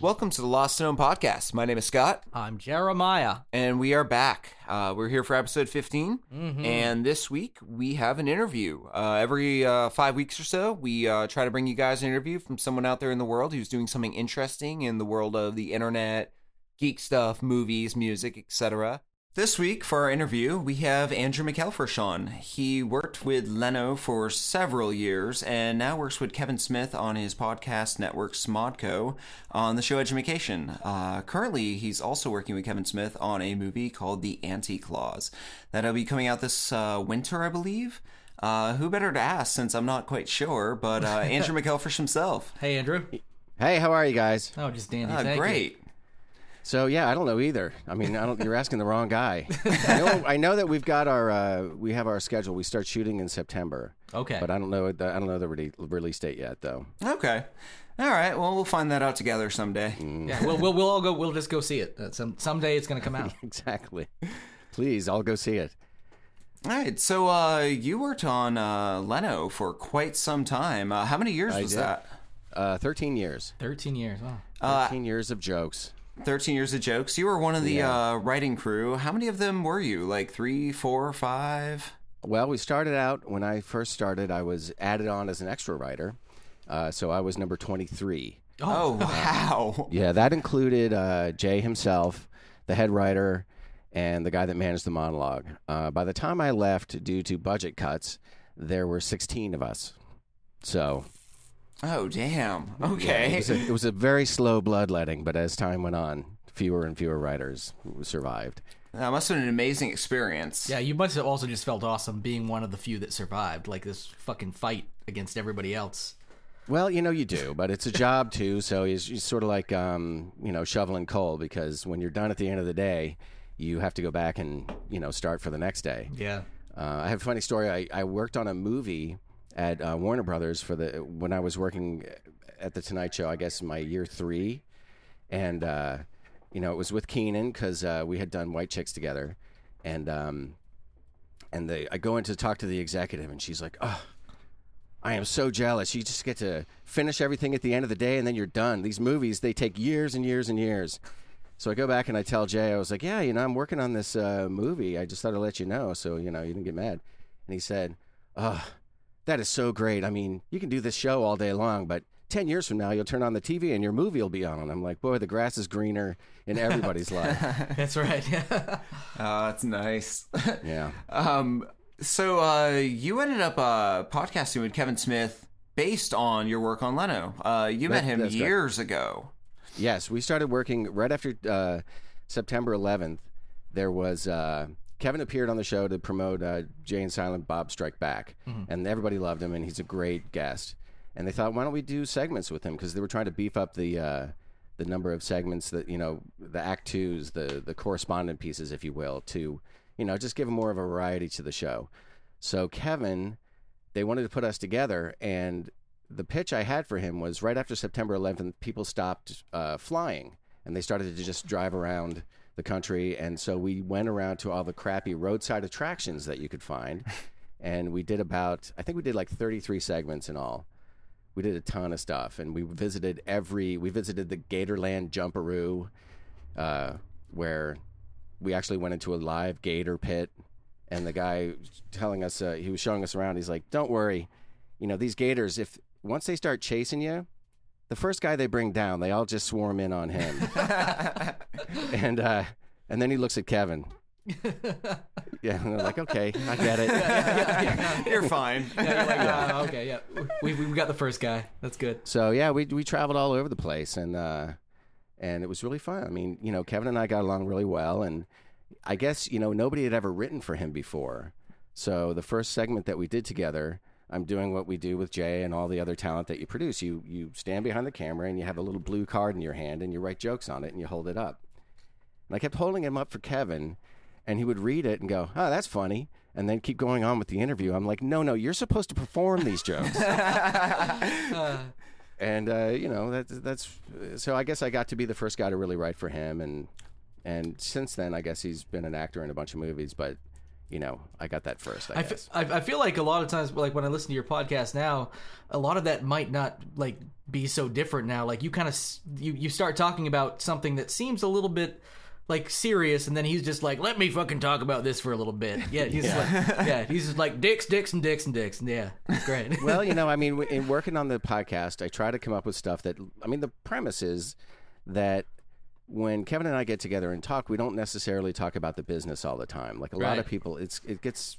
Welcome to the Lost Stone podcast. My name is Scott, I'm Jeremiah. and we are back. Uh, we're here for episode 15, and this week we have an interview. Uh, every uh, five weeks or so, we uh, try to bring you guys an interview from someone out there in the world who's doing something interesting in the world of the internet, geek stuff, movies, music, etc. This week, for our interview, we have Andrew McElfresh on. He worked with Leno for several years and now works with Kevin Smith on his podcast network Smodco on the show Education. Uh, currently, he's also working with Kevin Smith on a movie called The Anti Claus that'll be coming out this uh, winter, I believe. Uh, who better to ask since I'm not quite sure, but uh, Andrew McElfresh himself. Hey, Andrew. Hey, how are you guys? Oh, just dandy. Ah, Thank you. Great. So yeah, I don't know either. I mean, I don't. You're asking the wrong guy. I know, I know that we've got our uh, we have our schedule. We start shooting in September, Okay. but I don't know. The, I don't know the re- release date yet, though. Okay. All right. Well, we'll find that out together someday. yeah, we'll, we'll we'll all go. We'll just go see it. Uh, some someday it's gonna come out. Exactly. Please, I'll go see it. All right. So uh, you worked on uh, Leno for quite some time. Uh, how many years I was did. that? Uh, Thirteen years. Thirteen years. Wow. Uh, Thirteen years of jokes. 13 years of jokes. You were one of the Yeah. uh, writing crew. How many of them were you? Like three, four, five? Well, we started out when I first started. I was added on as an extra writer, uh, so I was number twenty-three. Oh, wow. Yeah, that included uh, Jay himself, the head writer, and the guy that managed the monologue. Uh, by the time I left, due to budget cuts, there were 16 of us. So Oh, damn. yeah, Okay. it, was a, it was a very slow bloodletting, but as time went on, fewer and fewer writers survived. that must have been an amazing experience. Yeah, you must have also just felt awesome being one of the few that survived, like this fucking fight against everybody else. Well, you know you do, but it's a job too. So it's, it's sort of like um, you know shoveling coal because when you're done at the end of the day, you have to go back and you know start for the next day. Yeah. Uh, I have a funny story. I, I worked on a movie at uh, Warner Brothers for the when I was working at the Tonight Show. I guess in my year three, and uh, you know it was with Keenen because uh, we had done White Chicks together, and um, and they I go in to talk to the executive, and she's like, "Oh, I am so jealous. You just get to finish everything at the end of the day, and then you're done. These movies they take years and years and years." So I go back and I tell Jay, I was like, "Yeah, you know, I'm working on this uh, movie. I just thought I'd let you know, so you know, you didn't get mad." And he said, "Oh, that is so great. I mean, you can do this show all day long, but ten years from now, you'll turn on the TV and your movie will be on." And I'm like, "Boy, the grass is greener in everybody's life." That's right. Oh, that's nice. Yeah. um, so uh, you ended up uh, podcasting with Kevin Smith based on your work on Leno. Uh, you met him that's correct. years ago. Yes, we started working right after uh, September 11th. There was uh, Kevin appeared on the show to promote uh, Jay and Silent Bob Strike Back, and everybody loved him, and he's a great guest. And they thought, why don't we do segments with him? Because they were trying to beef up the uh, the number of segments that you know, the act twos, the the correspondent pieces, if you will, to you know, just give more of a variety to the show. So Kevin, they wanted to put us together, and the pitch I had for him was right after September 11th, people stopped uh, flying and they started to just drive around the country. And so we went around to all the crappy roadside attractions that you could find. and we did about, I think we did like 33 segments in all. We did a ton of stuff. And we visited every, we visited the Gatorland Jumperoo, uh, where we actually went into a live gator pit. And the guy telling us, uh, he was showing us around. He's like, don't worry. You know, these gators, if once they start chasing you, the first guy they bring down, they all just swarm in on him. and uh, and then he looks at Kevin. yeah, and they're like, okay, I get it. You're fine. Yeah, you're like, "Ah, okay, yeah. We we got the first guy. That's good. So yeah, we we traveled all over the place, and uh, and it was really fun. I mean, you know, Kevin and I got along really well, and I guess you know nobody had ever written for him before. So the first segment that we did together, I'm doing what we do with Jay and all the other talent that you produce. You you stand behind the camera and you have a little blue card in your hand and you write jokes on it and you hold it up. And I kept holding him up for Kevin, and he would read it and go, "Oh, that's funny," and then keep going on with the interview. I'm like, "No, no, you're supposed to perform these jokes." and uh, you know that's that's so I guess I got to be the first guy to really write for him, and and since then I guess he's been an actor in a bunch of movies, but you know I got that first. I, I, guess. fe- I I feel like a lot of times, like when I listen to your podcast now, a lot of that might not like be so different now. Like you kind of you you start talking about something that seems a little bit like serious, and then he's just like, "Let me fucking talk about this for a little bit." Yeah, he's yeah. like, yeah, he's just like dicks, dicks, and dicks and dicks, and yeah, it's great. well, you know, I mean, in working on the podcast, I try to come up with stuff that I mean, the premise is that when Kevin and I get together and talk, we don't necessarily talk about the business all the time. Like a lot of people, it's it gets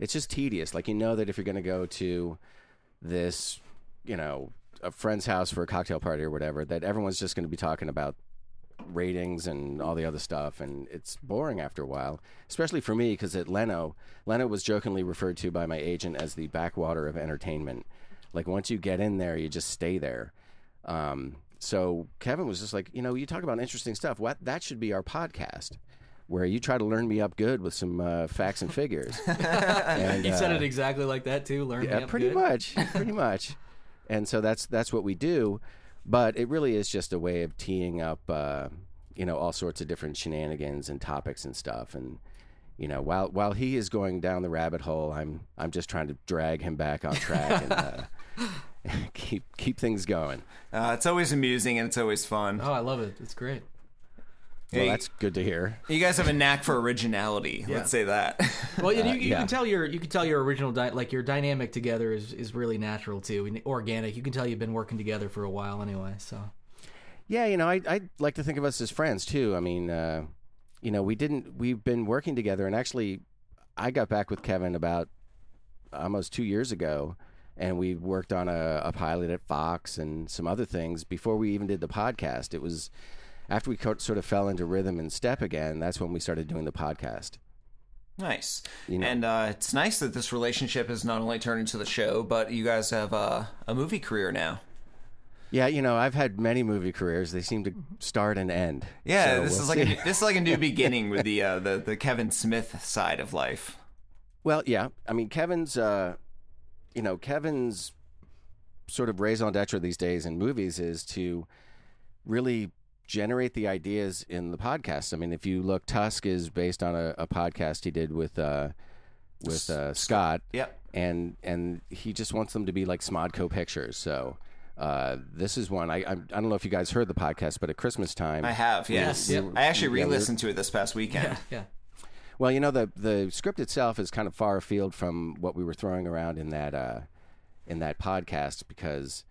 it's just tedious. Like you know that if you're going to go to this, you know, a friend's house for a cocktail party or whatever, that everyone's just going to be talking about ratings and all the other stuff, and it's boring after a while. Especially for me, because at Leno, Leno was jokingly referred to by my agent as the backwater of entertainment. Like once you get in there, you just stay there. Um, so Kevin was just like, you know, you talk about interesting stuff. What that should be our podcast, where you try to learn me up good with some uh, facts and figures. and, he said uh, it exactly like that too. Learn me up pretty good. much, pretty much. And so that's that's what we do, but it really is just a way of teeing up, uh, you know, all sorts of different shenanigans and topics and stuff. And you know, while while he is going down the rabbit hole, I'm I'm just trying to drag him back on track and uh, keep keep things going. Uh, it's always amusing and it's always fun. Oh, I love it. It's great. Well, that's good to hear. You guys have a knack for originality. Yeah. Let's say that. Well, you, you, you yeah. can tell your you can tell your original di- like your dynamic together is, is really natural too, and organic. You can tell you've been working together for a while anyway. So Yeah, you know, I I like to think of us as friends too. I mean, uh, you know, we didn't we've been working together, and actually, I got back with Kevin about almost two years ago, and we worked on a, a pilot at Fox and some other things before we even did the podcast. It was after we co- sort of fell into rhythm and step again. That's when we started doing the podcast. nice. You know. And uh, it's nice that this relationship has not only turned into the show, but you guys have uh, a movie career now. Yeah, you know, I've had many movie careers. They seem to start and end. Yeah, So this we'll is like a, this is like a new beginning with the uh, the the Kevin Smith side of life. Well, yeah. I mean, Kevin's, uh, you know, Kevin's sort of raison d'etre these days in movies is to really generate the ideas in the podcast. I mean, if you look, Tusk is based on a, a podcast he did with uh, with uh, Scott, Yep. and and he just wants them to be like Smodco pictures. So. Uh, this is one I, I I don't know if you guys heard the podcast, but at Christmas time, I have. Yes. Yep. I actually re-listened to it this past weekend. yeah, Well, you know the the script itself is kind of far afield from what we were throwing around in that uh, in that podcast because,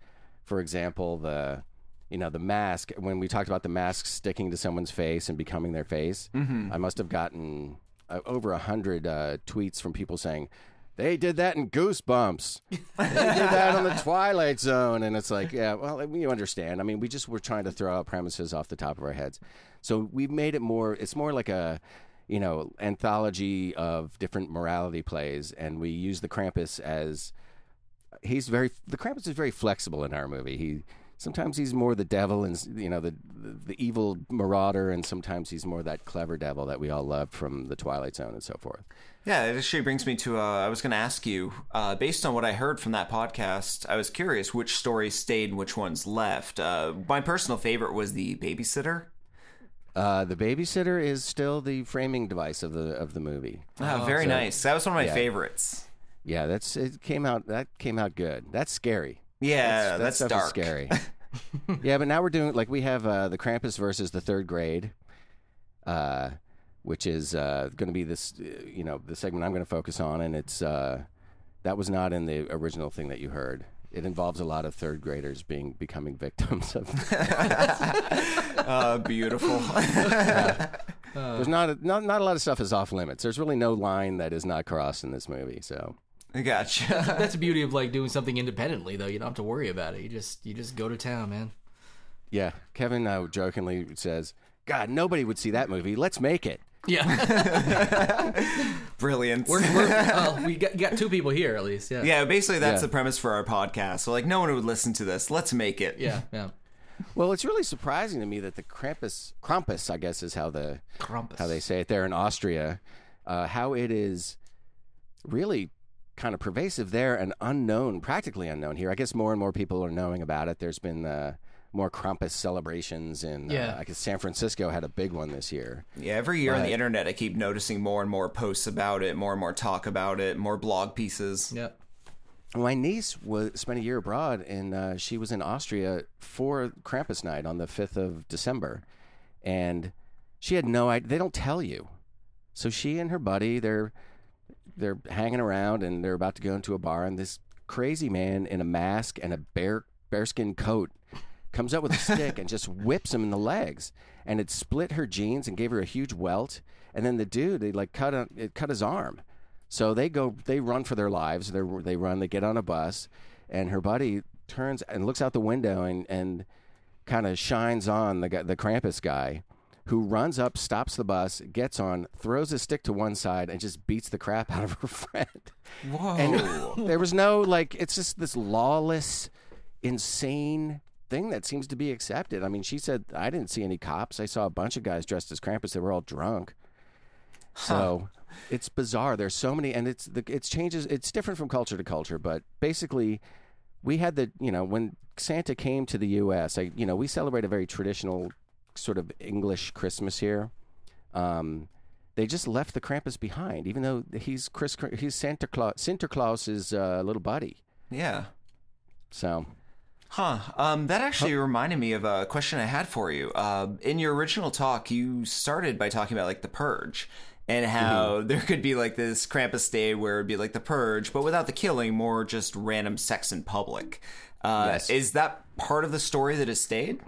for example, the you know the mask when we talked about the mask sticking to someone's face and becoming their face, I must have gotten uh, over a hundred uh, tweets from people saying. They did that in Goosebumps. they did that on the Twilight Zone, and it's like, yeah, well, you understand. I mean, we just were trying to throw out premises off the top of our heads, so we've made it more. It's more like a, you know, anthology of different morality plays, and we use the Krampus as he's very the Krampus is very flexible in our movie. He sometimes he's more the devil and you know the, the evil marauder, and sometimes he's more that clever devil that we all loved from the Twilight Zone and so forth. Yeah, it actually brings me to. Uh, I was going to ask you, uh, based on what I heard from that podcast, I was curious which stories stayed and which ones left. Uh, my personal favorite was the babysitter. Uh, the babysitter is still the framing device of the of the movie. Ah, very so- nice. That was one of my yeah. favorites. Yeah, that's it came out that came out good. That's scary. Yeah, that that's stuff dark. Scary. yeah, but now we're doing like we have uh, the Krampus versus the third grade, uh, which is uh, going to be this, uh, you know, the segment I'm going to focus on, and it's uh, that was not in the original thing that you heard. It involves a lot of third graders being becoming victims of. Uh, beautiful. There's not a, not not a lot of stuff is off limits. There's really no line that is not crossed in this movie. So gotcha. that's the beauty of like doing something independently though. You don't have to worry about it. You just you just go to town, man. yeah, Kevin uh, jokingly says, "God, nobody would see that movie. Let's make it." Yeah, Brilliant. we're, we're well, we got, got two people here at least. Yeah, yeah, basically that's Yeah. the premise for our podcast. So like, no one would listen to this. Let's make it. yeah, yeah. Well, it's really surprising to me that the Krampus, Krampus, I guess is how the Krampus. how they say it there in Austria, uh, how it is really kind of pervasive there and unknown, practically unknown here. I guess more and more people are knowing about it. There's been uh, more Krampus celebrations in, Yeah. uh, I guess San Francisco had a big one this year. Yeah, every year on the internet, I keep noticing more and more posts about it, more and more talk about it, more blog pieces. Yep. My niece was spent a year abroad, and uh, she was in Austria for Krampus night on the fifth of December, and she had no idea. They don't tell you, so she and her buddy they're they're hanging around, and they're about to go into a bar, and this crazy man in a mask and a bear bearskin coat comes up with a stick and just whips him in the legs, and it split her jeans and gave her a huge welt, and then the dude they like cut a, it cut his arm. So they go, they run for their lives. They they run. They get on a bus, and her buddy turns and looks out the window and and kind of shines on the guy, the Krampus guy, who runs up, stops the bus, gets on, throws his stick to one side, and just beats the crap out of her friend. Whoa. And there was no like, it's just this lawless, insane thing that seems to be accepted. I mean, she said I didn't see any cops. I saw a bunch of guys dressed as Krampus. They were all drunk. So it's bizarre. There's so many, and it's the it's changes. It's different from culture to culture, but basically, we had the you know when Santa came to the U.S. I you know we celebrate a very traditional sort of English Christmas here. Um, they just left the Krampus behind, even though he's Chris. He's Santa Claus. Santa Claus's uh, little buddy. yeah. So Huh. Um, that actually reminded me of a question I had for you. Uh, in your original talk, you started by talking about like the purge and how there could be like this Krampus day where it'd be like the purge, but without the killing, more just random sex in public. Uh, Yes. Is that part of the story that has stayed?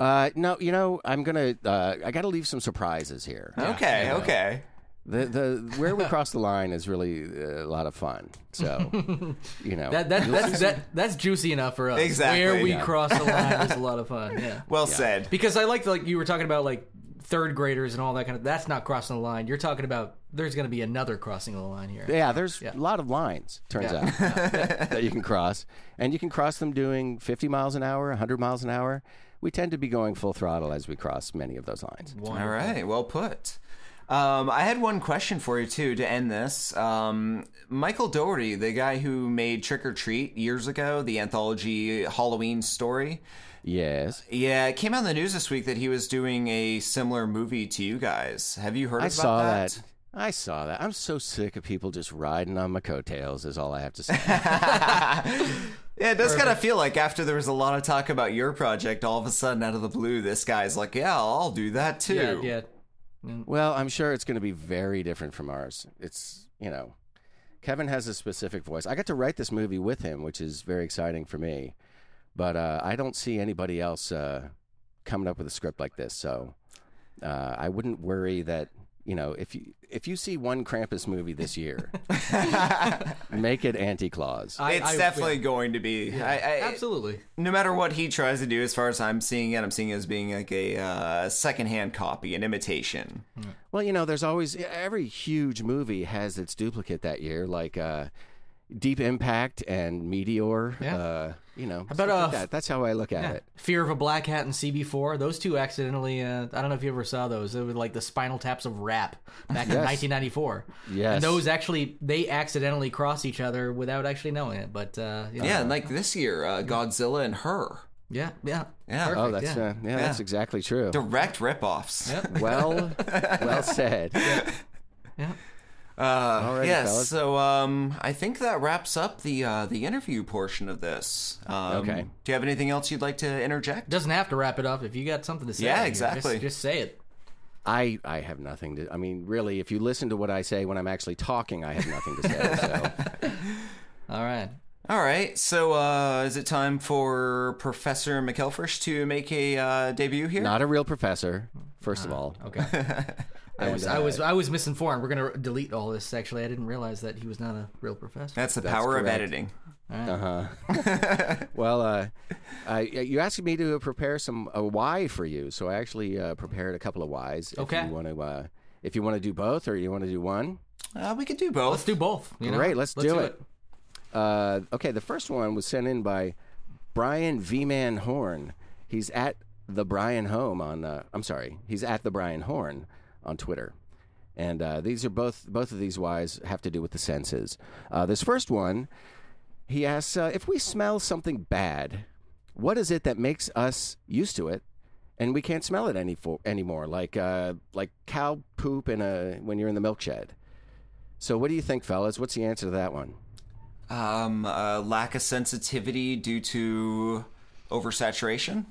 uh, no, you know I'm gonna. Uh, I got to leave some surprises here. Okay, okay. The the where we cross the line is really uh, a lot of fun. So you know That, that, that's, that, that's juicy enough for us. Exactly, Where we yeah. cross the line is a lot of fun. Yeah. Well said. Because I like, like you were talking about, like third graders and all that kind of. That's not crossing the line. You're talking about there's going to be another crossing of the line here. Yeah, there's a lot of lines, turns Yeah. out, that you can cross. And you can cross them doing 50 miles an hour, 100 miles an hour. We tend to be going full throttle as we cross many of those lines. All right, well put. Um, I had one question for you too to end this. Um, Michael Dougherty, the guy who made Trick or Treat years ago, the anthology Halloween story. Yes. Yeah, it came out in the news this week that he was doing a similar movie to you guys. Have you heard I about saw that? that. I saw that. I'm so sick of people just riding on my coattails, is all I have to say. Yeah, it does kind of feel like after there was a lot of talk about your project, all of a sudden, out of the blue, this guy's like, "Yeah, I'll do that too." Yeah. Yeah. Well, I'm sure it's going to be very different from ours. It's, you know, Kevin has a specific voice. I got to write this movie with him, which is very exciting for me. But uh, I don't see anybody else uh, coming up with a script like this. So uh, I wouldn't worry that, you know, if you if you see one Krampus movie this year, make it Anti Claus. I- It's I- definitely going to be. I, I, Absolutely. no matter what he tries to do, as far as I'm seeing it, I'm seeing it as being like a uh, secondhand copy, an imitation. Well, you know, there's always every huge movie has its duplicate that year, like uh, Deep Impact and Meteor. Yeah. Uh, you know, about, stuff like uh, that. That's how I look at Yeah. it. Fear of a Black Hat and CB4. Those two accidentally. Uh, I don't know if you ever saw those. They were like the Spinal Taps of rap back in 1994. Yes. And those actually they accidentally cross each other without actually knowing it. But uh, you know, Yeah, and like this year, uh, Godzilla and her. yeah, yeah, Yeah. Perfect, Oh, that's yeah. Uh, yeah, that's exactly true. Direct ripoffs. Yep. Well, well said. yeah. Uh, Alrighty, yes. fellas. So um, I think that wraps up the uh, the interview portion of this. Um, Okay. Do you have anything else you'd like to interject? Doesn't have to wrap it up if you got something to say. Yeah, exactly. Just, just say it. I I have nothing to. I mean, really, if you listen to what I say when I'm actually talking, I have nothing to say. So All right. All right. So uh, is it time for Professor McElfresh to make a uh, debut here? not a real professor, first of all. Okay. I was, And, I uh, was I was misinformed. We're gonna delete all this. Actually, I didn't realize that he was not a real professor. That's the That's power of correct. editing. Uh huh. well, uh, I, you asked me to prepare some a why for you, so I actually uh, prepared a couple of whys. Okay. If you want to, uh, if you want to do both, or you want to do one. Uh, we could do both. Let's do both. You know? Great, let's do it. Uh, okay, the first one was sent in by Brian V Man Horn. He's at the Brian Home on. Uh, I'm sorry, he's at the Brian Horn on Twitter. And uh, these are both both of these whys have to do with the senses. Uh, this first one, he asks uh, if we smell something bad, what is it that makes us used to it, and we can't smell it any for, anymore? Like uh, like cow poop in a when you're in the milk shed. So what do you think, fellas? What's the answer to that one? Um, uh, lack of sensitivity due to oversaturation.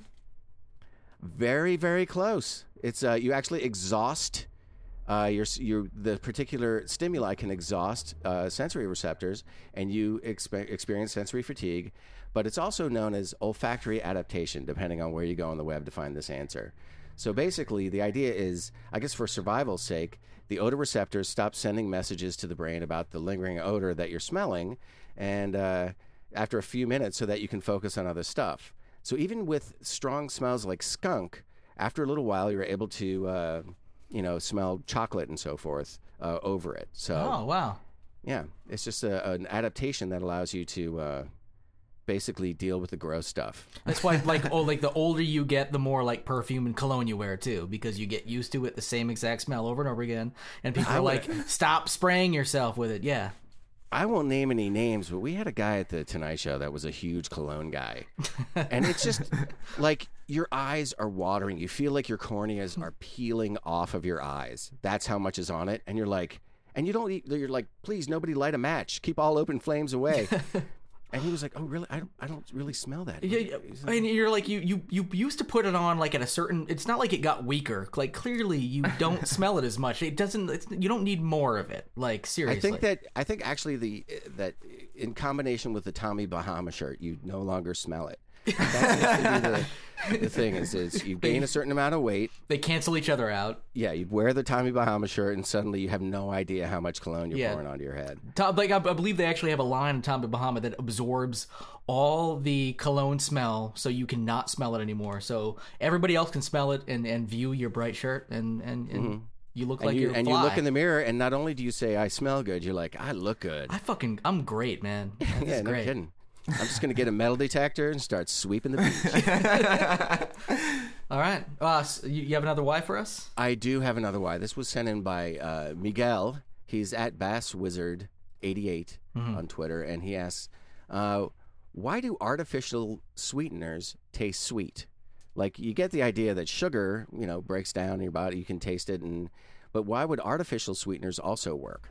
Very very close. It's uh, you actually exhaust. Uh, your, your the particular stimuli can exhaust uh, sensory receptors, and you expe- experience sensory fatigue. But it's also known as olfactory adaptation, depending on where you go on the web to find this answer. So basically, the idea is, I guess, for survival's sake, the odor receptors stop sending messages to the brain about the lingering odor that you're smelling, and uh, after a few minutes, so that you can focus on other stuff. So even with strong smells like skunk, after a little while, you're able to, uh, you know, smell chocolate and so forth uh, over it. So Oh wow. yeah, it's just a, an adaptation that allows you to uh, basically deal with the gross stuff. That's why, like, oh, like the older you get, the more like perfume and cologne you wear too, because you get used to it, the same exact smell over and over again, and people are like, "Stop spraying yourself with it." Yeah, I won't name any names, but we had a guy at the Tonight Show that was a huge cologne guy. and it's just like your eyes are watering. You feel like your corneas are peeling off of your eyes. That's how much is on it. And you're like, and you don't, eat, you're like, please, nobody light a match. Keep all open flames away. and he was like, oh, really? I don't, I don't really smell that. yeah. yeah. And you're like, you you you used to put it on like at a certain. It's not like it got weaker. Like clearly, you don't smell it as much. It doesn't. It's, you don't need more of it. Like seriously, I think that I think actually the that in combination with the Tommy Bahama shirt, you no longer smell it. That seems to be the, the thing is, is you gain a certain amount of weight. they cancel each other out. Yeah, you wear the Tommy Bahama shirt, and suddenly you have no idea how much cologne you're Yeah. pouring onto your head. Tom, like I, I believe they actually have a line in Tommy Bahama that absorbs all the cologne smell, so you cannot smell it anymore. So everybody else can smell it and, and view your bright shirt, and and, and you look Mm-hmm. And like you you're a and you look in the mirror, and not only do you say I smell good, you're like I look good. I fucking, I'm great, man. Yeah, no great. kidding. I'm just gonna get a metal detector and start sweeping the beach. All right, uh, so you, you have another Y for us? I do have another why. This was sent in by uh, Miguel. He's at Bass Wizard 88 Mm-hmm. on Twitter, and he asks, uh, "Why do artificial sweeteners taste sweet? Like you get the idea that sugar, you know, breaks down in your body, you can taste it, and but why would artificial sweeteners also work?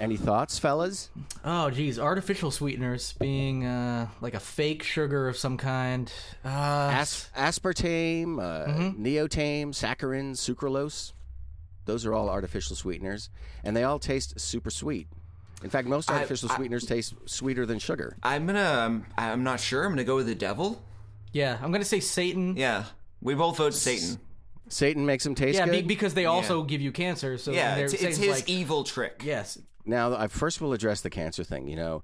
Any thoughts, fellas? Oh, geez, artificial sweeteners being uh, like a fake sugar of some kind. Uh, As- aspartame, uh, Mm-hmm. neotame, saccharin, sucralose. Those are all artificial sweeteners, and they all taste super sweet. In fact, most artificial sweeteners taste sweeter than sugar. I'm gonna. Um, I'm not sure. I'm gonna go with the devil. yeah, I'm gonna say Satan. Yeah, we both vote Satan. Satan makes them taste Yeah, be, good. because they also give you cancer. So Yeah, it's, it's his like, evil trick. Yes, now, I first will address the cancer thing. You know,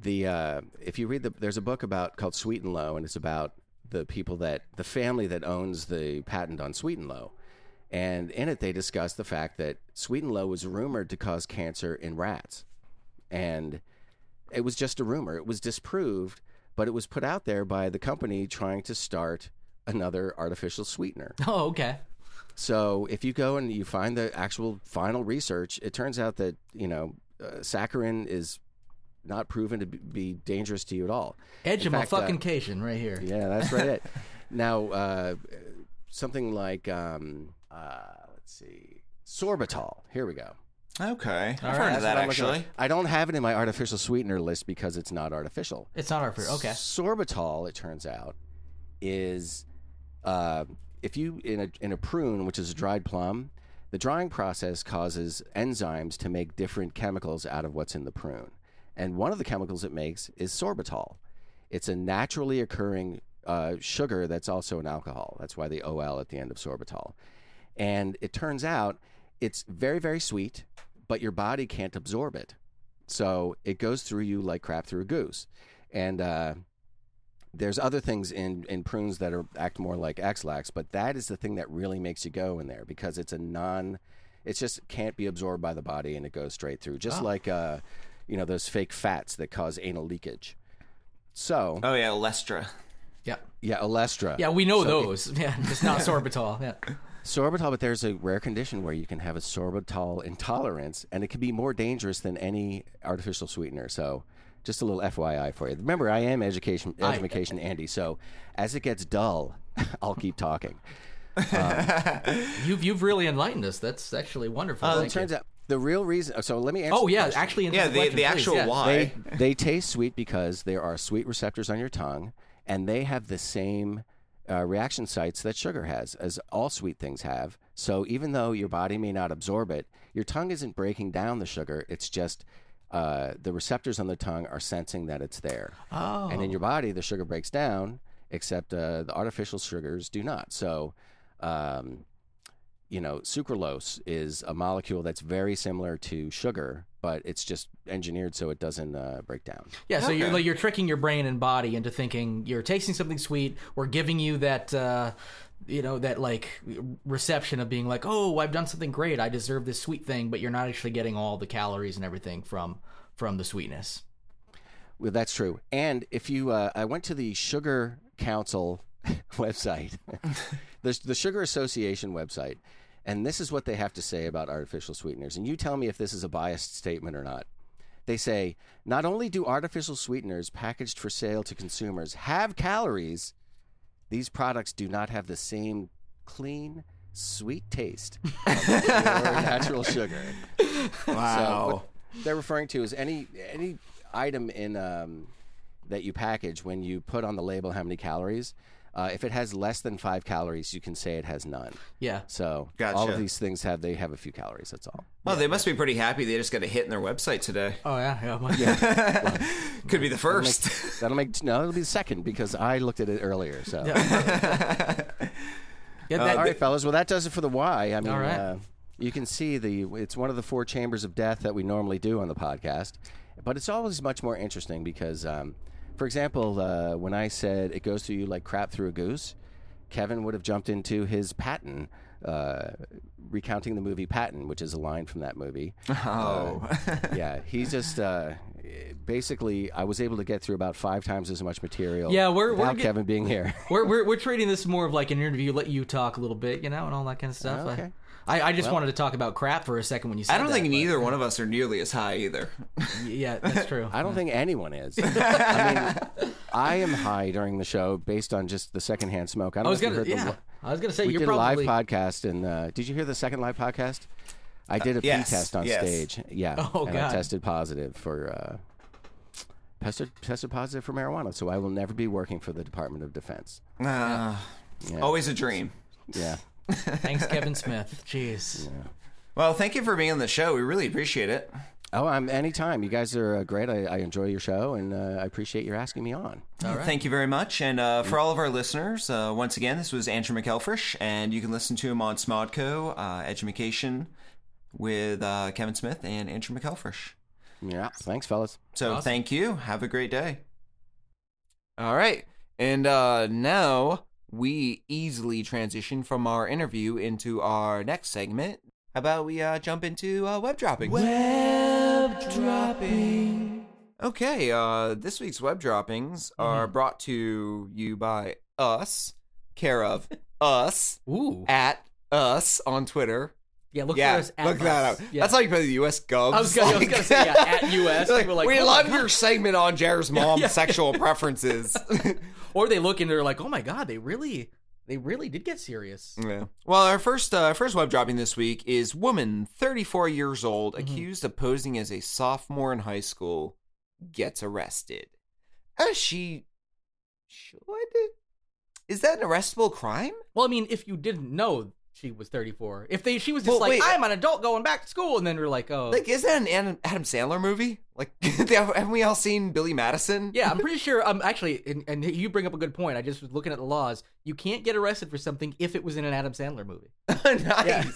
the uh, if you read the there's a book about called Sweet and Low, and it's about the people that the family that owns the patent on Sweet and Low. And in it, they discuss the fact that Sweet and Low was rumored to cause cancer in rats. And it was just a rumor. It was disproved, but it was put out there by the company trying to start another artificial sweetener. Oh, okay. So if you go and you find the actual final research, it turns out that you know uh, saccharin is not proven to be- be dangerous to you at all. Edge In of my fact, uh, fucking cation right here. Yeah, that's right. it. Now, uh, something like um, uh, let's see, sorbitol. Here we go. Okay, I've right, heard of that what I'm looking actually. I don't have it in my artificial sweetener list because it's not artificial. It's not artificial. Okay. Sorbitol, it turns out, is uh, if you in a in a prune, which is a dried plum, the drying process causes enzymes to make different chemicals out of what's in the prune, and one of the chemicals it makes is sorbitol. It's a naturally occurring uh, sugar that's also an alcohol. That's why the OL at the end of sorbitol. And it turns out it's very very sweet, but your body can't absorb it. So it goes through you like crap through a goose. And uh, there's other things in, in prunes that are act more like Ex-Lax, but that is the thing that really makes you go in there because it's a non, it just can't be absorbed by the body and it goes straight through, just like uh, you know those fake fats that cause anal leakage. So Oh yeah, Lestra. Yeah. Yeah, Olestra. Yeah, we know So- those. Yeah, it's not sorbitol. Yeah. Sorbitol, but there's a rare condition where you can have a sorbitol intolerance, and it can be more dangerous than any artificial sweetener. So, just a little FYI for you. Remember, I am education education Andy. So, as it gets dull, I'll keep talking. You've you've really enlightened us. That's actually wonderful. Well, it Thank you. turns out the real reason. So let me answer. Oh yeah, question. actually, answer Yeah, the, the, question, the actual Yeah. why. they they taste sweet because there are sweet receptors on your tongue, and they have the same uh, reaction sites that sugar has, as all sweet things have. So even though your body may not absorb it, your tongue isn't breaking down the sugar. It's just uh, the receptors on the tongue are sensing that it's there, Oh. and in your body the sugar breaks down, except uh, the artificial sugars do not. So. Um, you know, sucralose is a molecule that's very similar to sugar, but it's just engineered so it doesn't uh, break down. Yeah, so you're like you're tricking your brain and body into thinking you're tasting something sweet. We're giving you that, uh, you know, that like reception of being like, oh, I've done something great. I deserve this sweet thing, but you're not actually getting all the calories and everything from from the sweetness. Well, that's true. And if you, uh, I went to the Sugar Council website, the, the Sugar Association website, and this is what they have to say about artificial sweeteners. And you tell me if this is a biased statement or not. They say not only do artificial sweeteners packaged for sale to consumers have calories, these products do not have the same clean, sweet taste of natural sugar. So Wow. what they're referring to is any any item in um, that you package when you put on the label how many calories. Uh, if it has less than five calories, you can say it has none. Yeah. So all of these things have they have a few calories. That's all. well, they must be pretty happy they just got a hit in their website today. Oh yeah, yeah. my- Could be the That'll first. make, that'll make no. It'll be the second because I looked at it earlier. So Yeah, that- all right, fellas. Well, that does it for the why. I mean, All right. uh, you can see the it's one of the four chambers of death that we normally do on the podcast, but it's always much more interesting because, um, for example, uh, when I said it goes through you like crap through a goose, Kevin would have jumped into his Patton. Uh, recounting the movie Patton, which is a line from that movie. Oh. yeah, he's just uh, basically. I was able to get through about five times as much material. Yeah, we're- we're without get- Kevin being here. we're, we're we're treating this more of like an interview. Let you talk a little bit, you know, and all that kind of stuff. Okay. I, I just wanted to talk about crap for a second when you said I don't that, think but- neither one of us are nearly as high either. Yeah, that's true. I don't think anyone is. I mean, I am high during the show based on just the secondhand smoke. I, don't I was gonna, yeah. the, I was gonna say we you're did probably. a live podcast, and uh, did you hear the second live podcast? I did a pee yes, test on yes. stage. Yeah, Oh, and God. I tested positive for uh, tested tested positive for marijuana. So I will never be working for the Department of Defense. Ah, Yeah. Always a dream. Yeah. Thanks, Kevin Smith. Jeez. Well, thank you for being on the show. We really appreciate it. Oh, I'm anytime. You guys are uh, great. I, I enjoy your show, and uh, I appreciate your asking me on. Thank you very much. And uh, for all of our listeners, uh, once again, this was Andrew McElfresh, and you can listen to him on Smodco, uh, Education with uh, Kevin Smith and Andrew McElfresh. Yeah. Thanks, fellas. So Awesome. thank you. Have a great day. All right. And uh, now we easily transition from our interview into our next segment. How about we uh, jump into uh, web dropping? Web dropping. Okay. Uh, this week's web droppings are brought to you by us, care of us, Ooh. at us on Twitter. Yeah, look yeah, for us. At look that us. up. Yeah. That's like the U.S. Gov. I was gonna, I was gonna say yeah, at US. Like, like, we "Oh love your segment on Jared's mom's sexual preferences. Or they look and they're like, oh my god, they really, they really did get serious. yeah. Well, our first uh, first web dropping this week is woman, 34 years old, accused of posing as a sophomore in high school, gets arrested. As she should. Is that an arrestable crime? Well, I mean, if you didn't know she was 34, if they, she was just Well, like, wait. I'm an adult going back to school, and then we're like, oh, Like, is that an Adam Adam Sandler movie? Like, haven't we all seen Billy Madison? Yeah, I'm pretty sure. Um, actually, and, and you bring up a good point. I just was looking at the laws. You can't get arrested for something if it was in an Adam Sandler movie. nice.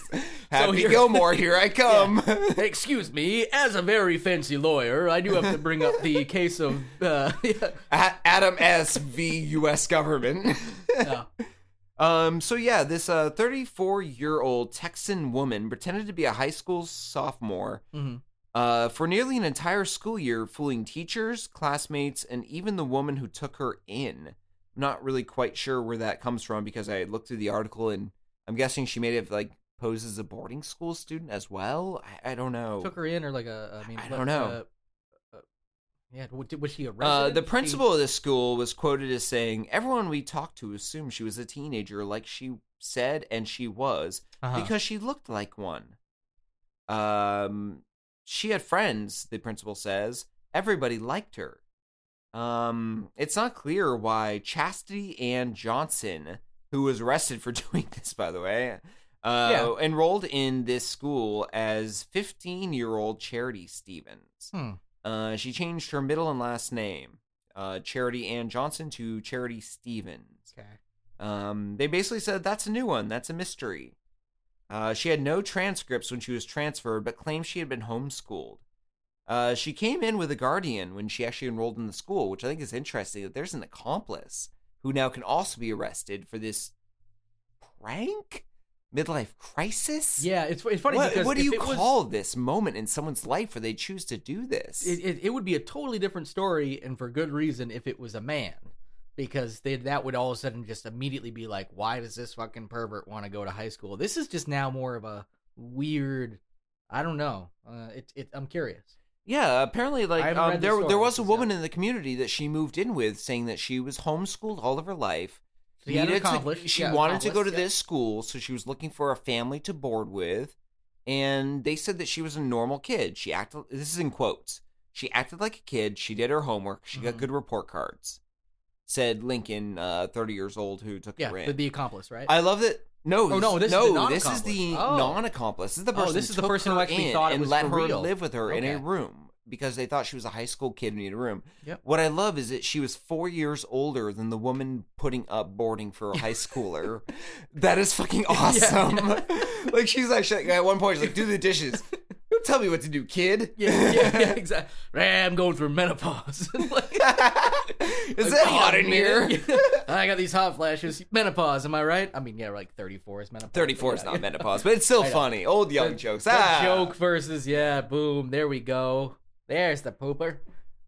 Happy here- Gilmore, here I come. Excuse me, as a very fancy lawyer, I do have to bring up the case of. Uh, A- Adam S. v. U.S. government. yeah. Um. So yeah, this uh 34 year old Texan woman pretended to be a high school sophomore. Mhm. Uh, for nearly an entire school year, fooling teachers, classmates, and even the woman who took her in. not really quite sure where that comes from because I looked through the article and I'm guessing she may have like posed as a boarding school student as well. I, I don't know. Took her in, or like a. I mean, I don't know. Yeah, was she a Uh, the She- principal of this school was quoted as saying, "Everyone we talked to assumed she was a teenager, like she said, and she was, Uh-huh. because she looked like one." Um, she had friends. The principal says everybody liked her. Um, it's not clear why Chastity Ann Johnson, who was arrested for doing this, by the way, uh, Yeah. enrolled in this school as 15-year-old Charity Stevens. Hmm. Uh, she changed her middle and last name, uh, Charity Ann Johnson, to Charity Stevens. Okay. Um, they basically said that's a new one. That's a mystery. Uh, she had no transcripts when she was transferred, but claimed she had been homeschooled. Uh, she came in with a guardian when she actually enrolled in the school, which I think is interesting. That there's an accomplice who now can also be arrested for this prank, midlife crisis. Yeah, it's it's funny What, because what do you it was- call this moment in someone's life where they choose to do this? it, it, it would be a totally different story and for good reason if it was a man because they, that would all of a sudden just immediately be like why does this fucking pervert want to go to high school this is just now more of a weird i don't know uh, it, it i'm curious Yeah, apparently, like um, there there was a so- woman in the community that she moved in with, saying that she was homeschooled all of her life. She needed to- accomplish- she yeah, wanted to go to yeah. this school, so she was looking for a family to board with. And they said that she was a normal kid. She acted. This is in quotes. She acted like a kid. She did her homework. She got Mhm. good report cards. Said Lincoln, uh, thirty years old, who took yeah her in. the, the accomplice right I love that. No, Oh, no, this is no, the this is the non-accomplice. Oh. non-accomplice. This is the Oh, person. this is the person who actually thought it and was let her real. live with her in a room because they thought she was a high school kid who needed a room. Yep. What I love is that she was four years older than the woman putting up boarding for a high schooler. that is fucking awesome. like she's actually at one point she's like, "Do the dishes." Don't tell me what to do, kid. yeah yeah, yeah exactly i'm going through menopause Like, is like, it hot in here? I got these hot flashes. Menopause, am I right? I mean, yeah, like 34 is menopause. 34 is Yeah, not yeah. menopause, but it's still funny. Old young The- jokes. the ah. joke versus yeah, boom. There we go. There's the pooper.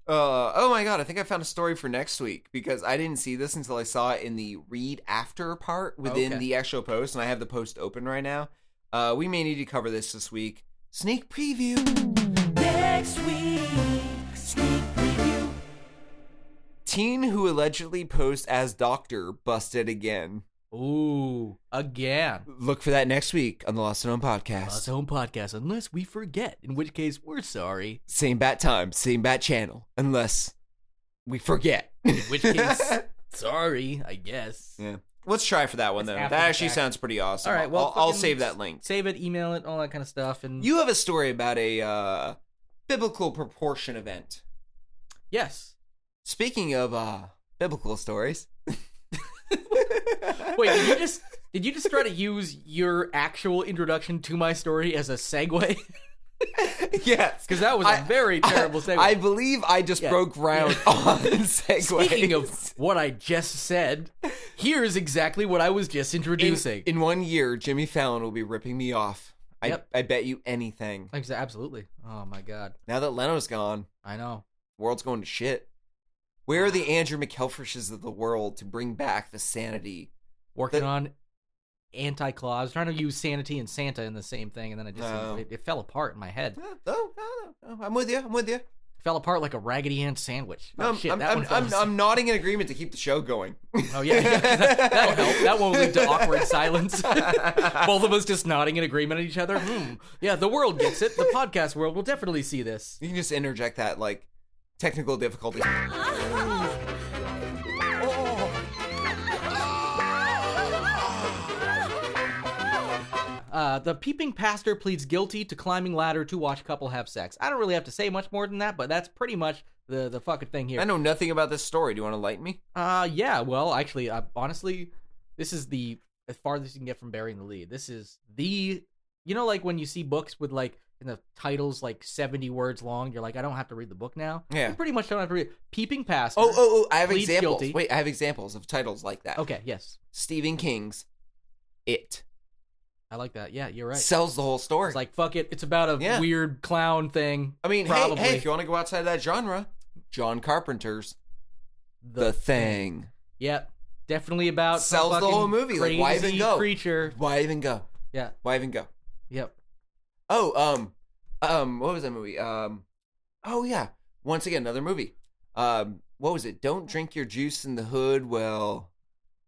Uh, oh my god, I think I found a story for next week because I didn't see this until I saw it in the read after part within Okay. the actual post, and I have the post open right now. Uh, we may need to cover this this week. Sneak preview. Next week, sneak preview. Teen who allegedly posed as doctor busted again. Ooh, again. Look for that next week on the Lost and Known podcast. Lost and Home Podcast, unless we forget, in which case we're sorry. Same bat time, same bat channel, unless we forget. In which case, sorry, I guess. yeah. Let's try for that one It's though. after That the actually fact. sounds pretty awesome. All right, well, I'll, I'll fucking save that link. Save it, email it, all that kind of stuff. And You have a story about a uh, biblical proportion event. yes. Speaking of uh, biblical stories, Wait, did you just did you just try to use your actual introduction to my story as a segue? yes, Because that was a I- very terrible segue. I believe I just Yeah. broke ground on segues. Speaking of what I just said, here's exactly what I was just introducing. in one year, Jimmy Fallon will be ripping me off. I, Yep. I bet you anything. Absolutely. Oh my god. Now that Leno's gone, I know. world's going to shit. Where are the Andrew McElfreshes of the world to bring back the sanity? Working The- on anti clause, trying to use sanity and Santa in the same thing, and then it just Oh. it, it fell apart in my head. Oh, I'm with you. I'm with you. fell apart like a Raggedy Ann sandwich. Oh, I'm, shit, I'm, that I'm, one I'm. I'm nodding in agreement to keep the show going. Oh yeah, yeah that, that'll help. That won't lead to awkward silence. Both of us just nodding in agreement at each other. Hmm. Yeah, the world gets it. The podcast world will definitely see this. You can just interject that like technical difficulties. Uh, the peeping pastor pleads guilty to climbing ladder to watch couple have sex. I don't really have to say much more than that, but that's pretty much the the fucking thing here. I know nothing about this story. Do you want to lighten me? Uh, yeah. Well, actually, uh, honestly, this is the as farthest you can get from burying the lead. This is the, you know, like when you see books with like in the titles like seventy words long, you're like, I don't have to read the book now. Yeah. You pretty much don't have to read. Peeping pastor. Oh, oh, oh! I have Pleads examples. guilty. Wait, I have examples of titles like that. Okay. Yes, Stephen King's It I like that. Yeah, you're right. sells the whole story. It's like fuck it. It's about a Yeah. weird clown thing. I mean, hey, probably hey, if you want to go outside of that genre, John Carpenter's The Thing. Yep. definitely about some Sells the fucking whole movie. Like, why even crazy go? Creature. Why even go? Yeah. Why even go? Yep. Oh, um, um, what was that movie? Um, oh yeah, once again another movie. Um, what was it? Don't drink your juice in the hood. Well,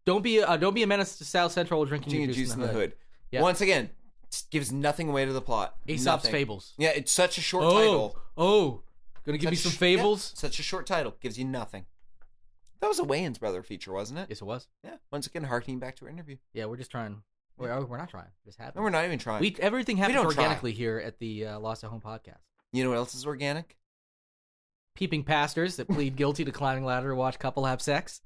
Don't be uh, don't be a menace to South Central drinking drinking your your juice in the hood. Yeah. Once again, gives nothing away to the plot. Aesop's Nothing. Fables. Yeah, it's such a short Oh, title. oh, gonna give me some fables. yeah, such a short title gives you nothing. That was a Wayans brother feature, wasn't it? Yes, it was. Yeah. Once again, harkening back to our interview. Yeah, we're just trying. We're, oh, we're not trying. It just No, we're not even trying. We everything happens don't organically here at the uh, Lost at Home podcast. you know what else is organic? Peeping pastors that plead guilty to climbing ladder to watch couple have sex.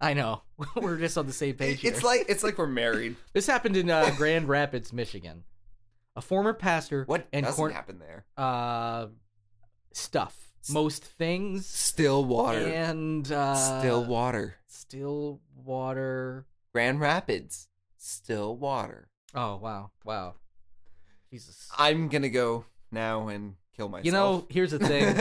I know. we're just on the same page here. It's like it's like we're married. this happened in uh, Grand Rapids, Michigan. A former pastor What and doesn't corn- happen there? uh stuff, most things, Still water. and uh, still water. still water. Grand Rapids. Still water. Oh wow, wow, Jesus. I'm gonna go now and kill myself. You know, here's the thing.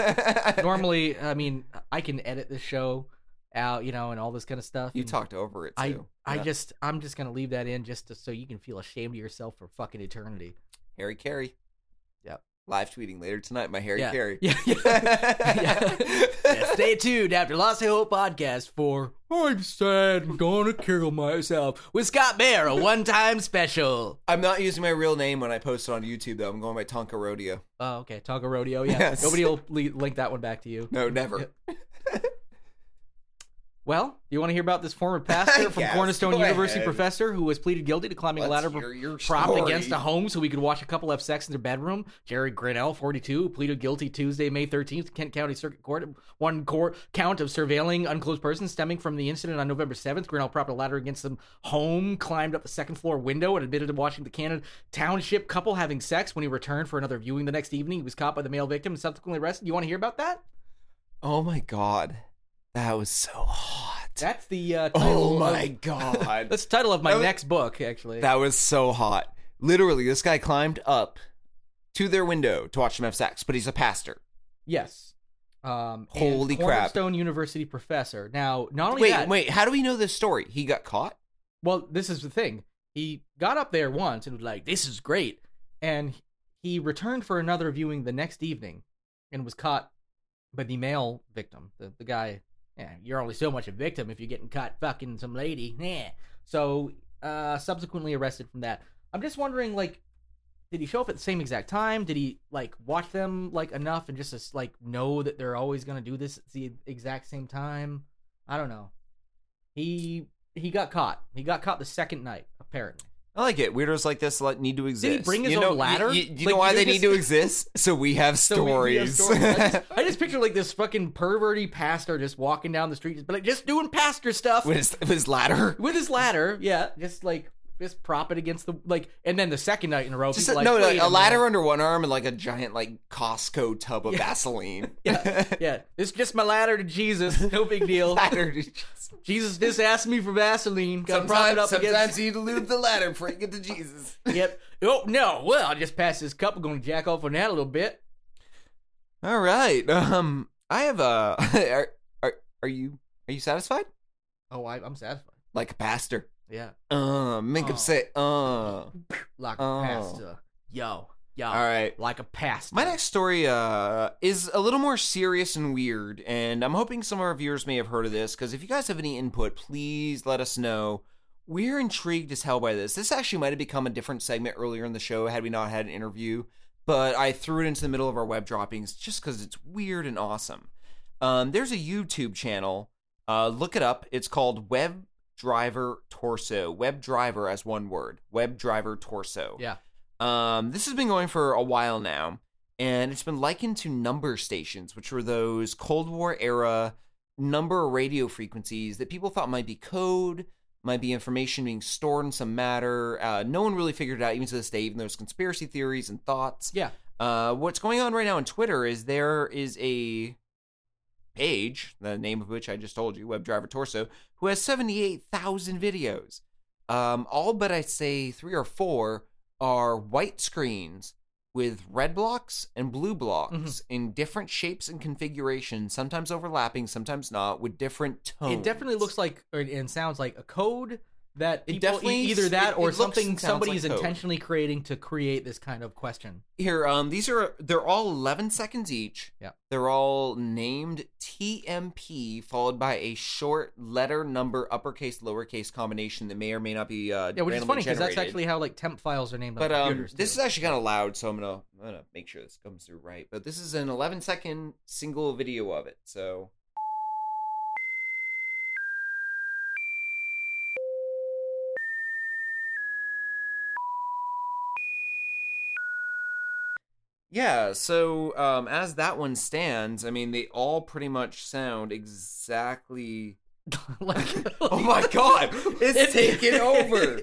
Normally, I mean, I can edit this show out, you know, and all this kind of stuff. you and talked over it I, too. I Yeah. just, I'm just gonna leave that in just to, so you can feel ashamed of yourself for fucking eternity. Harry Carey. Live tweeting later tonight. My Harry yeah. Carey. Yeah, yeah. yeah. Yeah, Stay tuned after Lost Hope podcast for I'm sad, I'm gonna kill myself with Scott Bear, a one-time special. I'm not using my real name when I post it on YouTube though. I'm going by Tonka Rodeo. Oh, okay, Tonka Rodeo. Yeah, Yes. nobody will link that one back to you. No, never. Well, you want to hear about this former pastor from Yes, Cornerstone go University ahead. professor who was pleaded guilty to climbing a Let's ladder hear propped story. against a home so he could watch a couple have sex in their bedroom. Jerry Grinnell, 42, pleaded guilty Tuesday, May 13th, Kent County Circuit Court. One court count of surveilling unclosed persons stemming from the incident on November 7th. Grinnell propped a ladder against some home, climbed up the second floor window, and admitted to watching the Cannon Township couple having sex. When he returned for another viewing the next evening, he was caught by the male victim and subsequently arrested. You want to hear about that? Oh my god. That was so hot. That's the uh, title. Oh my of- god. That's the title of my was- next book, actually. that was so hot. Literally, this guy climbed up to their window to watch them have sex, but he's a pastor. Yes. Um, Holy crap. Cornerstone University professor. Now, not only Wait, that, wait, how do we know this story? He got caught? well, this is the thing. He got up there once and was like, "This is great," and he returned for another viewing the next evening, and was caught by the male victim, the the guy. Yeah, you're only so much a victim if you're getting caught fucking some lady. Yeah. So, uh, subsequently arrested from that. I'm just wondering, like, did he show up at the same exact time? Did he like watch them like enough and just like know that they're always gonna do this at the exact same time? I don't know. He he got caught. He got caught the second night, apparently. I like it. Weirdos like this need to exist. bring his you own know, ladder? You, you Like, know why they just- need to exist? So we have So we- we have stories. stories. I, just, I just picture like this fucking perverty pastor just walking down the street, just, but like just doing pastor stuff with, his, with his ladder. with his ladder. Yeah, just like just prop it against the like, and then the second night in a row, Just a, like, no, like, a ladder under one arm and like a giant like Costco tub of Vaseline. Yeah, yeah. It's just my ladder to Jesus. No big deal. ladder. to just- Jesus just asked me for Vaseline. Got to prop it Sometimes, up sometimes you lube the ladder before you get to Jesus. Yep. Oh no. Well, I just passed this cup. I'm going to jack off on that a little bit. All right. Um, I have a. Are, are are you are you satisfied? Oh, I, I'm satisfied. Like a pastor. Yeah. Uh, make him Oh. say uh. Like a Oh. pasta. Yo. Yo. All right. Like a pasta. My next story uh, is a little more serious and weird, and I'm hoping some of our viewers may have heard of this, because if you guys have any input, please let us know. We're intrigued as hell by this. This actually might have become a different segment earlier in the show had we not had an interview, but I threw it into the middle of our web droppings just because it's weird and awesome. Um, there's a YouTube channel. Uh, look it up. It's called Web Driver Torso. Web Driver as one word. Web Driver Torso. Yeah. Um, this has been going for a while now, and it's been likened to number stations, which were those Cold War era number radio frequencies that people thought might be code, might be information being stored in some matter. Uh, no one really figured it out, even to this day, even though there's conspiracy theories and thoughts. Yeah. Uh, what's going on right now on Twitter is there is a page, the name of which I just told you, WebDriver Torso, who has 78,000 videos. Um, all but I'd say three or four are white screens with red blocks and blue blocks in different shapes and configurations, sometimes overlapping, sometimes not, with different tones. It definitely looks like and sounds like a code that It definitely- either that it- or it something somebody like is code. intentionally creating to create this kind of question. Here, um, these are they're all 11 seconds each. Yeah. They're all named TMP, followed by a short letter number uppercase lowercase combination that may or may not be uh, Yeah, which is funny because that's actually how like temp files are named on But um, this too. is actually kind of loud, so I'm gonna I'm gonna make sure this comes through right. But this is an 11 second single video of it, so. Yeah, so um, as that one stands, I mean, they all pretty much sound exactly. like, Oh my god, it's taken over.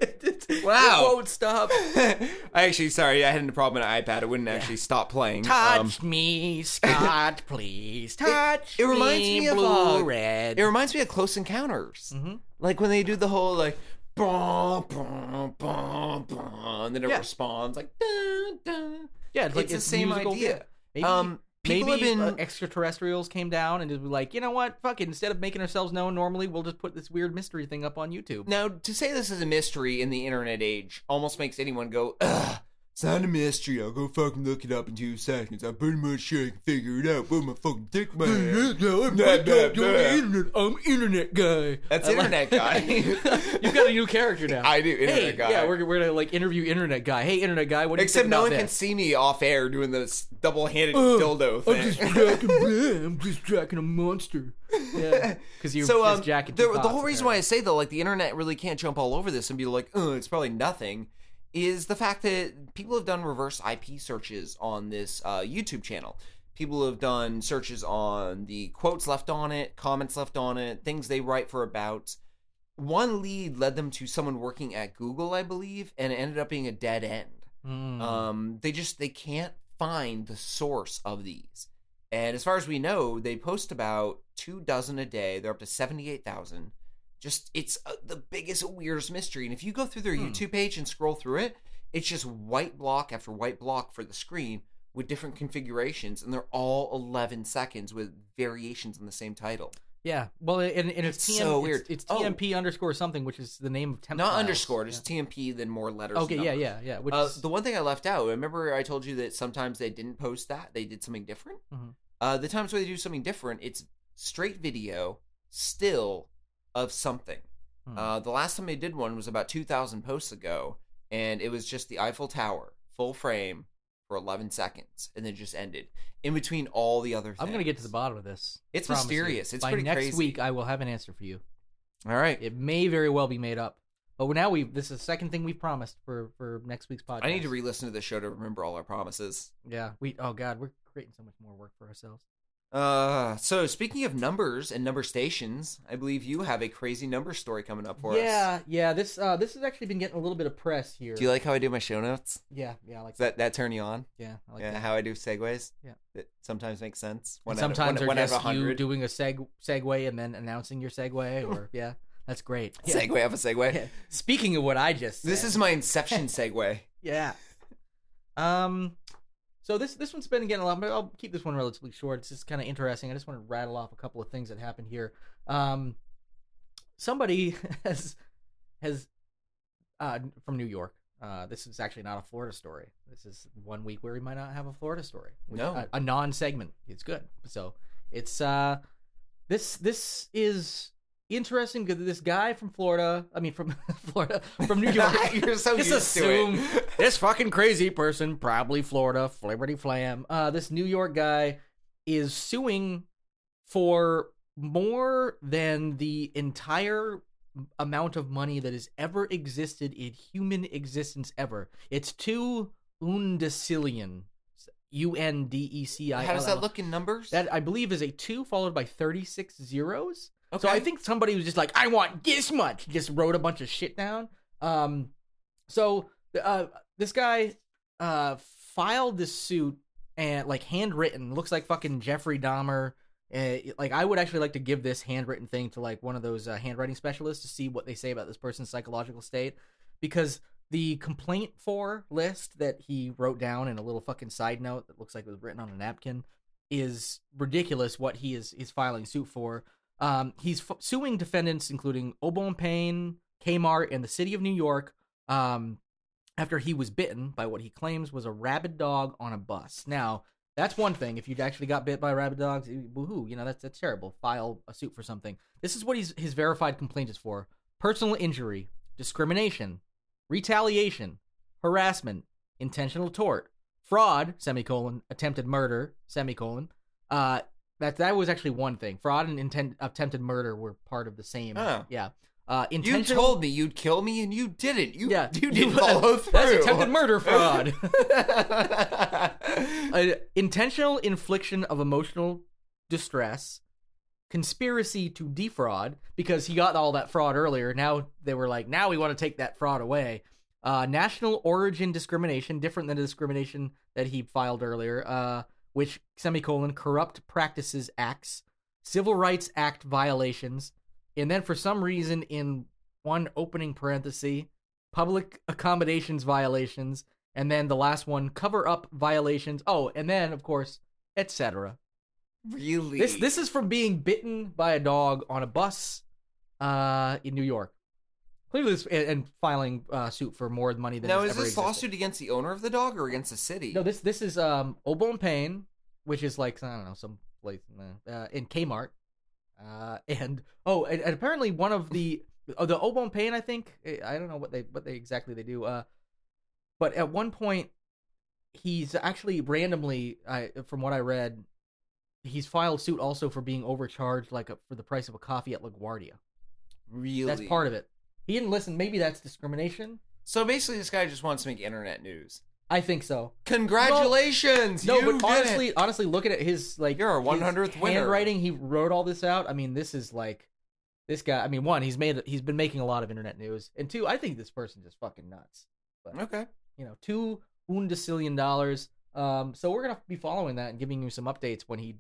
Wow. It won't stop. I actually, sorry, I had a problem with an iPad. It wouldn't actually stop playing. Touch Um, me, Scott, please. Touch it reminds me of, blue, uh, red. it reminds me of Close Encounters. Mhm. Like when they do the whole like, bah, bah, bah, bah, and then it Yeah. responds like, dun, dun. Yeah, it's, like it's the same musical, idea. yeah. Maybe, Um, people maybe have been- uh, extraterrestrials came down and just be like, you know what? Fuck it. Instead of making ourselves known normally, we'll just put this weird mystery thing up on YouTube. Now, to say this is a mystery in the internet age almost makes anyone go, ugh, it's not a mystery. I'll go fucking look it up in two seconds. I'm pretty much sure I can figure it out. Where my fucking dick man? I'm internet. I'm internet guy. That's I internet guy. You've got a new character now. I do, internet hey, guy. Yeah, we're, we're gonna like interview internet guy. Hey, internet guy. What do you Except no one can see me off air doing this double-handed Oh, dildo I'm just thing. tracking. I'm just tracking a monster. Yeah, because you so just um, jacking the, the whole reason why I say though, like the internet really can't jump all over this and be like, oh, it's probably nothing, is the fact that people have done reverse IP searches on this uh, YouTube channel. People have done searches on the quotes left on it, comments left on it, things they write for about. One lead led them to someone working at Google, I believe, and it ended up being a dead end. Mm. Um, they just they can't find the source of these. And as far as we know, they post about two dozen a day. They're up to seventy eight thousand. Just it's uh, the biggest weirdest mystery. And if you go through their Hmm. YouTube page and scroll through it, it's just white block after white block for the screen with different configurations, and they're all eleven seconds with variations on the same title. Yeah, well, and, and it's, It's TM, so weird. It's, Oh. TMP underscore something, which is the name of temp. Not files. underscore, just TMP, then more letters. Okay, yeah, yeah, yeah. Which Uh, is, the one thing I left out, remember I told you that sometimes they didn't post that, they did something different? Mhm. Uh, the times where they do something different, it's straight video, still of something. Hmm. Uh, the last time they did one was about 2,000 posts ago, and it was just the Eiffel Tower, full frame, for 11 seconds, and then just ended. In between all the other things. I'm gonna get to the bottom of this. It's Promise you. mysterious. It's By pretty next crazy. week, I will have an answer for you. All right. It may very well be made up, but now we this is the second thing we've promised for for next week's podcast. I need to re listen to the show to remember all our promises. Yeah, we. Oh God, we're creating so much more work for ourselves. Uh, so speaking of numbers and number stations, I believe you have a crazy number story coming up for yeah, us. yeah. Yeah. This uh this has actually been getting a little bit of press here. Do you like how I do my show notes? Yeah, yeah. I like Does that that turn you on? Yeah, I like yeah, that. how I do segues. Yeah. that sometimes makes sense. And out of- sometimes one, one of just you 100. doing a seg segue and then announcing your segue, or yeah, that's great. Yeah. segue of a segue. Yeah. Speaking of what I just said, This is my Inception segue. yeah. Um, so this this one's been getting a lot. But I'll keep this one relatively short. It's just kind of interesting. I just want to rattle off a couple of things that happened here. Um, somebody has has uh from New York. Uh, this is actually not a Florida story. This is one week where we might not have a Florida story. No. a, a non-segment. It's good. So it's uh, this this is interesting because this guy from Florida. I mean, from Florida, from New York. You're so Just used to assume it. this fucking crazy person, probably Florida, Flibberty Flam. Uh, this New York guy is suing for more than the entire amount of money that has ever existed in human existence ever. It's two undecillion. U N D E C I. How does that look in numbers? That I believe is a two followed by 36 zeros. So I think somebody was just like, I want this much, just wrote a bunch of shit down. Um, so uh, this guy uh filed this suit and like handwritten, looks like fucking Jeffrey Dahmer. Uh, like I would actually like to give this handwritten thing to like one of those uh, handwriting specialists to see what they say about this person's psychological state, because the complaint for list that he wrote down in a little fucking side note that looks like it was written on a napkin is ridiculous. What he is is filing suit for. Um, he's f- suing defendants including Au Bon Pain, Kmart, and the city of New York. Um, after he was bitten by what he claims was a rabid dog on a bus. Now, that's one thing. If you actually got bit by rabid dogs, woohoo, you know that's that's terrible. File a suit for something. This is what he's his verified complaint is for: personal injury, discrimination, retaliation, harassment, intentional tort, fraud, semicolon, attempted murder, semicolon. Uh, that that was actually one thing. Fraud and intent attempted murder were part of the same. Oh. Yeah. Uh, You told me you'd kill me, and you didn't. You, yeah, you didn't follow through. That's attempted murder fraud. uh, intentional infliction of emotional distress, conspiracy to defraud because he got all that fraud earlier. Now they were like, now we want to take that fraud away. Uh, national origin discrimination, different than the discrimination that he filed earlier, uh, which semicolon corrupt practices acts, civil rights act violations, and then for some reason in one opening parenthesis, public accommodations violations, and then the last one, cover up violations. Oh, and then of course, etc. really? This this is from being bitten by a dog on a bus uh, in New York. Clearly, this, and, and filing uh, suit for more money than now has is ever this existed. lawsuit against the owner of the dog or against the city? No, this this is um Au Bon Pain, which is like I don't know some place in, uh, in Kmart, uh, and oh, and, and apparently one of the oh, the Au Bon Pain, I think eh, I don't know what they what they exactly they do, uh, but at one point he's actually randomly, I from what I read, he's filed suit also for being overcharged like a, for the price of a coffee at LaGuardia. really? That's part of it. He didn't listen. Maybe that's discrimination. So basically, this guy just wants to make internet news. I think so. Congratulations! No, you but did honestly, it. honestly, looking at his like You're our his 100th winner. handwriting, he wrote all this out. I mean, this is like this guy. I mean, one, he's made he's been making a lot of internet news, and two, I think this person just fucking nuts. okay. You know, two undecillion dollars. Um, so we're gonna be following that and giving you some updates when he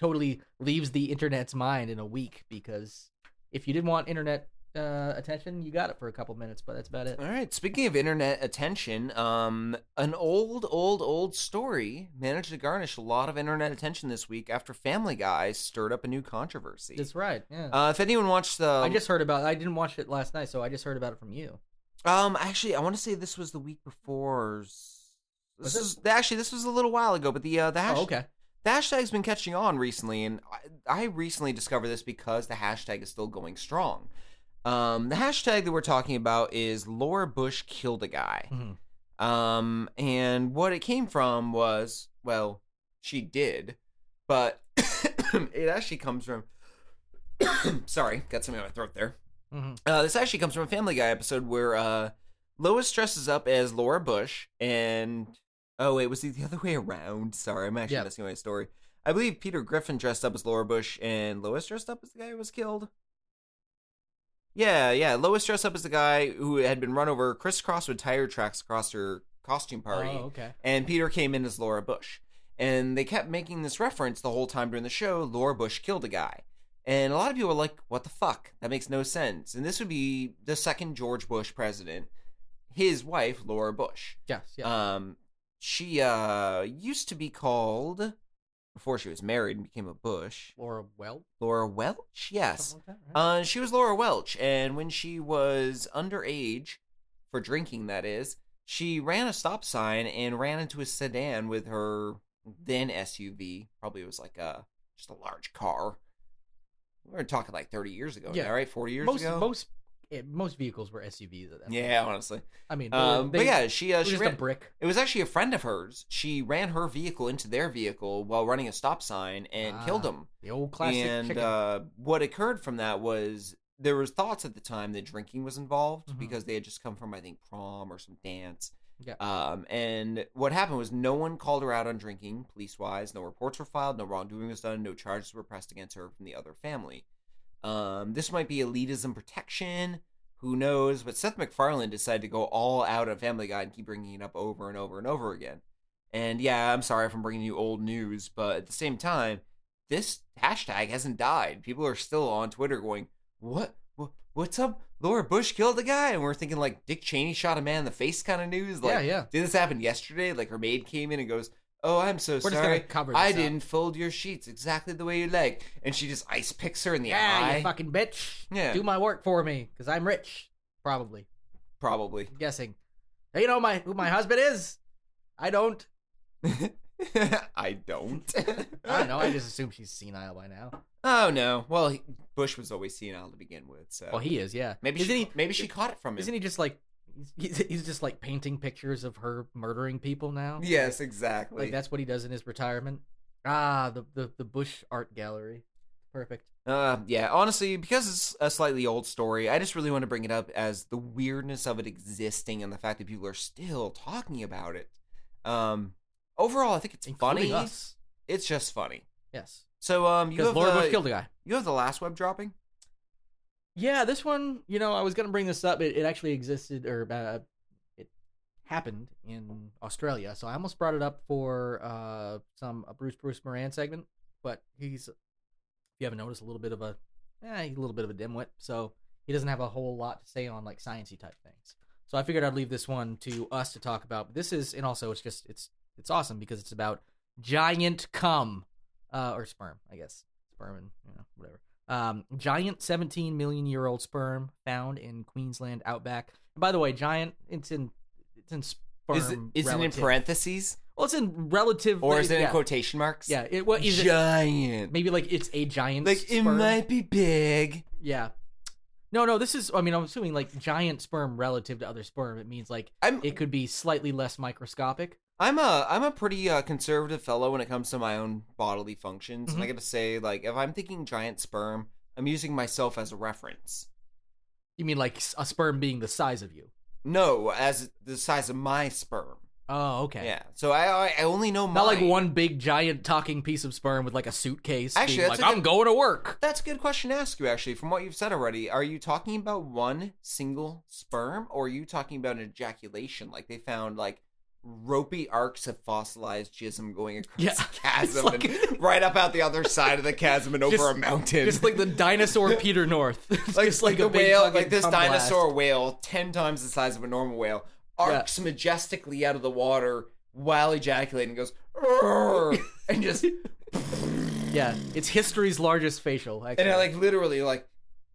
totally leaves the internet's mind in a week. Because if you didn't want internet uh, attention, you got it for a couple minutes, but that's about it. All right. Speaking of internet attention, um, an old, old, old story managed to garnish a lot of internet attention this week after Family Guy stirred up a new controversy. That's right. Yeah. Uh, if anyone watched the, I just heard about. I didn't watch it last night, so I just heard about it from you. um, actually, I want to say this was the week before. Was This it? is actually this was a little while ago, but the uh, the hash- Oh, okay. the hashtag's been catching on recently, and I, I recently discovered this because the hashtag is still going strong. Um, the hashtag that we're talking about is Laura Bush killed a guy. Mhm. Um, and what it came from was, well, she did, but it actually comes from. sorry, got something in my throat there. Mhm. Uh, this actually comes from a Family Guy episode where uh, Lois dresses up as Laura Bush, and oh wait, was it the other way around? Sorry, I'm actually Yeah. messing with my story. I believe Peter Griffin dressed up as Laura Bush, and Lois dressed up as the guy who was killed. Yeah, yeah. Lois dressed up as the guy who had been run over, crisscrossed with tire tracks across her costume party Oh, okay. and Peter came in as Laura Bush. And they kept making this reference the whole time during the show Laura Bush killed a guy. And a lot of people were like, what the fuck? That makes no sense. And this would be the second George Bush president, his wife, Laura Bush. Yes. Yeah. Um, she uh, used to be called, before she was married and became a Bush, Laura Welch? Laura Welch? Yes. Like that, right? Uh, she was Laura Welch, and when she was underage, for drinking, that is, she ran a stop sign and ran into a sedan with her then SUV. Probably it was like a just a large car. We were talking like thirty years ago, Yeah. yeah, right? Forty years most ago. most eh, most vehicles were SUVs at that. point. yeah, honestly. I mean, Um, were, but yeah, she uh, it was she just ran, a brick. it was actually a friend of hers. She ran her vehicle into their vehicle while running a stop sign and killed Ah, them. The old classic and uh, what occurred from that was there was thoughts at the time that drinking was involved Mhm. because they had just come from I think prom or some dance. Yeah. Um, and what happened was no one called her out on drinking, police wise. No reports were filed. No wrongdoing was done. No charges were pressed against her from the other family. Um, this might be elitism protection. Who knows? But Seth MacFarlane decided to go all out on Family Guy and keep bringing it up over and over and over again. And yeah, I'm sorry if I'm bringing you old news, but at the same time, this hashtag hasn't died. People are still on Twitter going, "What? What's up? Laura Bush killed a guy, and we're thinking like Dick Cheney shot a man in the face kind of news. Like, Yeah, yeah. Did this happen yesterday? Like her maid came in and goes, "Oh, I'm so We're just sorry. gonna cover I up." didn't fold your sheets exactly the way you like." And she just ice picks her in the Yeah, eye. you fucking bitch. Yeah. Do my work for me, because I'm rich. Probably. Probably. I'm guessing. Hey, you know my who my husband is? I don't. I don't. I don't know. I just assume she's senile by now. Oh no. Well, he, Bush was always senile to begin with, so Well, he is, yeah. maybe isn't she, he? maybe she caught it from him. Isn't he just like? He's, he's just like painting pictures of her murdering people now. Yes, exactly. Like that's what he does in his retirement. Ah, the the, the Bush Art Gallery. Perfect. Uh, yeah, honestly, because it's a slightly old story, I just really want to bring it up as the weirdness of it existing and the fact that people are still talking about it. Um, overall, I think it's Including funny. us. It's just funny. Yes. So, um, you have Laura the, Bush killed a guy. you have the last web dropping. Yeah, this one, you know, I was gonna bring this up. It, it actually existed, or uh, it happened in Australia. So I almost brought it up for uh, some a Bruce Bruce Moran segment, but he's, if you haven't noticed, a little bit of a, eh, a little bit of a dimwit. So he doesn't have a whole lot to say on like sciency type things. So I figured I'd leave this one to us to talk about. This is, and also it's just it's it's awesome because it's about giant cum, uh, or sperm, I guess, sperm and you know whatever. Um, giant 17 million year old sperm found in Queensland outback. And by the way, giant it's in it's in sperm. Is it, is it in parentheses Well, it's in relative, or is it yeah. in quotation marks? Yeah, it what is it? giant. Maybe like it's a giant. like it might be big. Yeah. No, no. This is. I mean, I'm assuming like giant sperm relative to other sperm. It means like I'm it could be slightly less microscopic. I'm a I'm a pretty uh, conservative fellow when it comes to my own bodily functions, and I Mhm. gotta say, like, if I'm thinking giant sperm, I'm using myself as a reference. You mean like a sperm being the size of you? No, as the size of my sperm. Oh, okay. Yeah. So I I, only know Not like one big giant talking piece of sperm with like a suitcase. Actually, like a I'm going to work. That's a good question to ask you. Actually, from what you've said already, are you talking about one single sperm, or are you talking about an ejaculation? Like they found like ropey arcs of fossilized jism going across Yeah, a chasm like- and right up out the other side of the chasm and over Just- a mountain. Just like the dinosaur Peter North. Like, just like, a the whale, like this cum blast. dinosaur whale, ten times the size of a normal whale, arcs majestically out of the water while ejaculating, and goes and just Yeah, it's history's largest facial. Actually. and it like literally like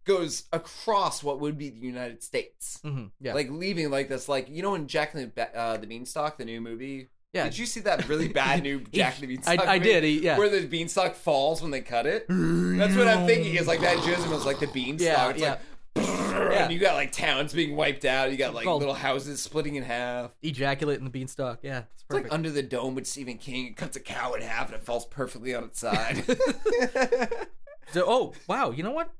goes across what would be the United States, Mhm, yeah, like leaving like this, like you know in Jack and the, uh, the Beanstalk, the new movie. yeah. Did you see that really bad new Jack and the Beanstalk? I, I did. he- Yeah. Where the beanstalk falls when they cut it. That's what I'm thinking. Is like that jism is like the beanstalk. Yeah, it's yeah. like and you got like towns being wiped out. You got like called- little houses splitting in half. Ejaculate in the beanstalk. Yeah, it's It's perfect. like Under the Dome with Stephen King. It cuts a cow in half and it falls perfectly on its side. So, oh wow, you know what?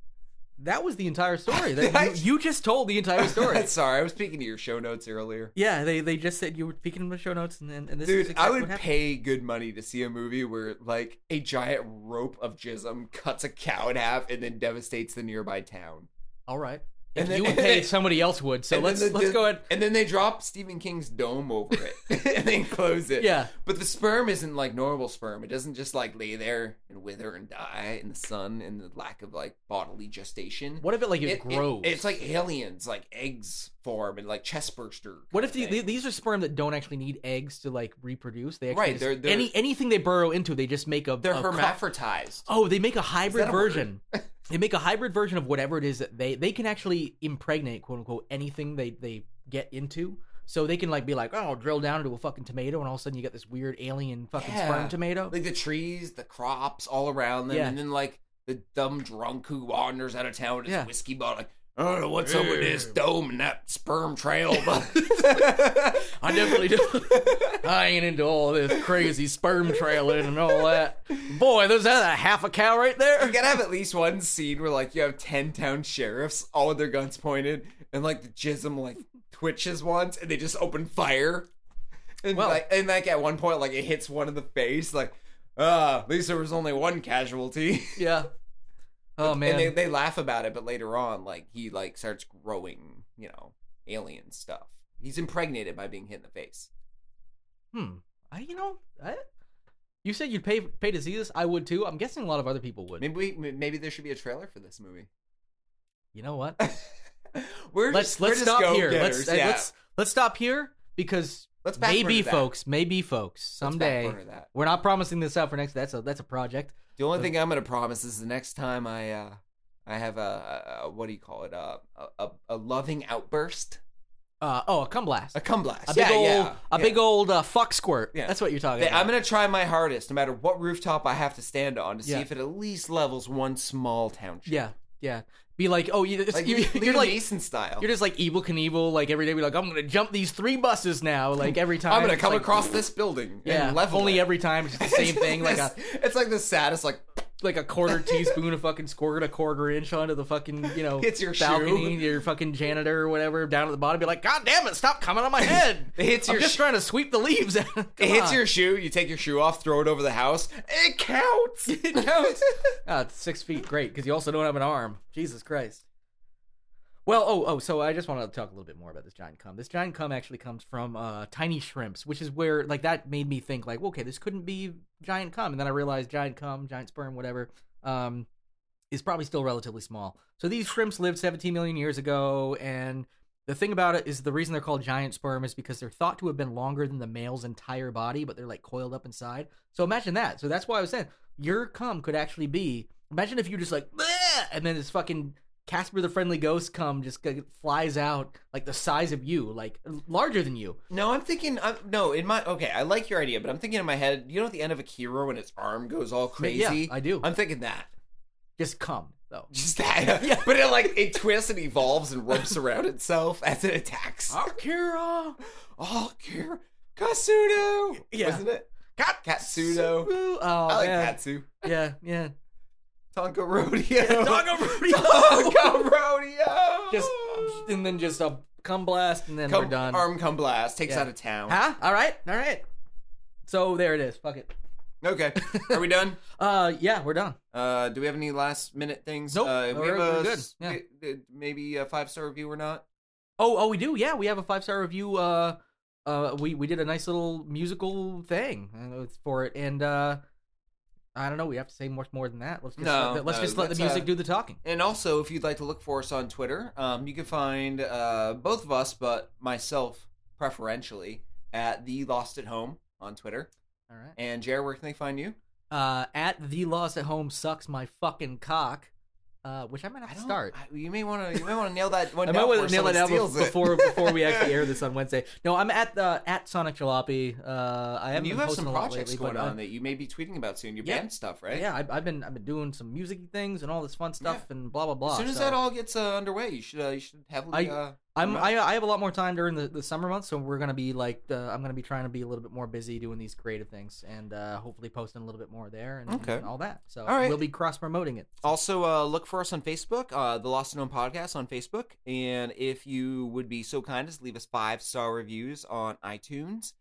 That was the entire story. That you, you just told the entire story. Sorry, I was speaking to your show notes earlier. yeah, they they just said you were speaking in the show notes, and and, and this Dude, exactly I would pay good money to see a movie where like a giant rope of jism cuts a cow in half and then devastates the nearby town. All right. And If then- you would pay, somebody else would. So let's the- let's go ahead. And then they drop Stephen King's dome over it and then close it. Yeah. But the sperm isn't like normal sperm. It doesn't just like lay there and wither and die in the sun and the lack of like bodily gestation. What if it like it, It- it- grows? it's like aliens, like eggs form and like chest burster. What if the, these are sperm that don't actually need eggs to like reproduce? They actually Right, they're- they're- any anything they burrow into, they just make a they're a co- hermaphrodized? Oh, they make a hybrid version. they make a hybrid version of whatever it is that they they can actually impregnate, quote unquote, anything they they get into. So they can like be like, oh, drill down into a fucking tomato, and all of a sudden you get this weird alien fucking Yeah. sperm tomato. Like the trees, the crops all around them, Yeah. and then like the dumb drunk who wanders out of town with his Yeah. whiskey bottle, like, I don't know what's up with this dome and that sperm trail, but I definitely do. I ain't into all this crazy sperm trailing and all that. Boy, there's that a half a cow right there. You gotta have at least one scene where like you have ten town sheriffs, all with their guns pointed, and like the jism like twitches once, and they just open fire. And Well- like, and like at one point, like it hits one in the face, like, ah, at least there was only one casualty. Yeah. Oh man. And they, they laugh about it, but later on, like he like starts growing, you know, alien stuff. He's impregnated by being hit in the face. Hmm. I, you know, I, you said you'd pay pay to see this. I would too. I'm guessing a lot of other people would. Maybe we, maybe there should be a trailer for this movie. You know what? we're let's just, we're let's just stop here. Let's yeah. let's let's stop here because Let's maybe folks, maybe folks someday. We're not promising this out for next. That's a that's a project. The only thing I'm gonna promise is the next time I uh I have a, a, a what do you call it uh, a a, loving outburst, Uh, oh, a cum blast. a cum blast. A big yeah, old, yeah, a yeah. big old uh, fuck squirt. Yeah. That's what you're talking about. I'm gonna try my hardest, no matter what rooftop I have to stand on, to see if it at least levels one small township. Yeah, yeah. Be like, oh, you, it's, like you, you're like, Neeson style. you're just like Evel Knievel. Like every day, be like, I'm gonna jump these three buses now. Like every time, I'm gonna come like- across this building. Yeah, and level only it. every time it's the same thing. Like a it's like the saddest. Like like a quarter teaspoon of fucking squirt a quarter inch onto the fucking you know Hits your balcony, shoe. your fucking janitor or whatever down at the bottom. Be like, God damn it, stop coming on my head. It hits I'm your just sh- trying to sweep the leaves. It hits on. your shoe. You take your shoe off, throw it over the house. It counts. It counts. Ah, it's six feet, great, because you also don't have an arm. Jesus Christ. Well, oh, oh, so I just want to talk a little bit more about this giant cum. This giant cum actually comes from uh, tiny shrimps, which is where, like, that made me think, like, okay, this couldn't be giant cum. And then I realized giant cum, giant sperm, whatever, um, is probably still relatively small. So these shrimps lived 17 million years ago, and the thing about it is the reason they're called giant sperm is because they're thought to have been longer than the male's entire body, but they're like coiled up inside. So imagine that. So that's why I was saying your cum could actually be. Imagine if you just like, and then this fucking Casper the Friendly Ghost come just flies out like the size of you, like larger than you. No, I'm thinking. I'm, no, in my okay, I like your idea, but I'm thinking in my head. You know, at the end of Akira when its arm goes all crazy. Yeah, I do. I'm thinking that. Just come though. Just that. yeah. But it like it twists and evolves and ropes around itself as it attacks. Akira. Oh, Akira, Kasudo. Yeah. isn't it? Kat Katsudo. Oh, I like oh, man. Katsu. Yeah, yeah. Tonka Rodeo. Tonka Rodeo. Tonka Rodeo. Just and then just a cum blast, and then Come, we're done. Arm come blast takes Yeah. out of town. Huh? All right, all right. So there it is. Fuck it. Okay, are we done? Uh, yeah, we're done. Uh, do we have any last minute things? Nope, Uh, we we're- have a good, yeah. uh, maybe a five star review or not. Oh, oh, we do. Yeah, we have a five star review. Uh, uh, we we did a nice little musical thing uh, for it, and uh, I don't know. We have to say much more than that. Let's just No, let, let's no, just let the music uh, do the talking. And also, if you'd like to look for us on Twitter, um, you can find uh, both of us, but myself preferentially, at the Lost at Home on Twitter. All right. And Jared, where can they find you? Uh, at the lost at home sucks my fucking cock. Uh, which I might have to don't- start. I- you may want to. You may want to nail that one I might before want to nail it down before before we actually air this on Wednesday. No, I'm at the at Sonic Jalopy. Uh, I haven't you have some projects lately, going on that you may be tweeting about soon. Your yeah. band stuff, right? Yeah, I've, I've been I've been doing some music things and all this fun stuff and blah blah blah. As soon as so- that all gets uh, underway, you should uh, you should heavily. I- uh, I'm. I, I have a lot more time during the, the summer months, so we're gonna be like uh, I'm gonna be trying to be a little bit more busy doing these creative things and uh, hopefully posting a little bit more there and, Okay. and all that. So All right. we'll be cross promoting it. Also, uh, look for us on Facebook, uh, the Lost at Home Podcast on Facebook. And if you would be so kind as to leave us five star reviews on iTunes,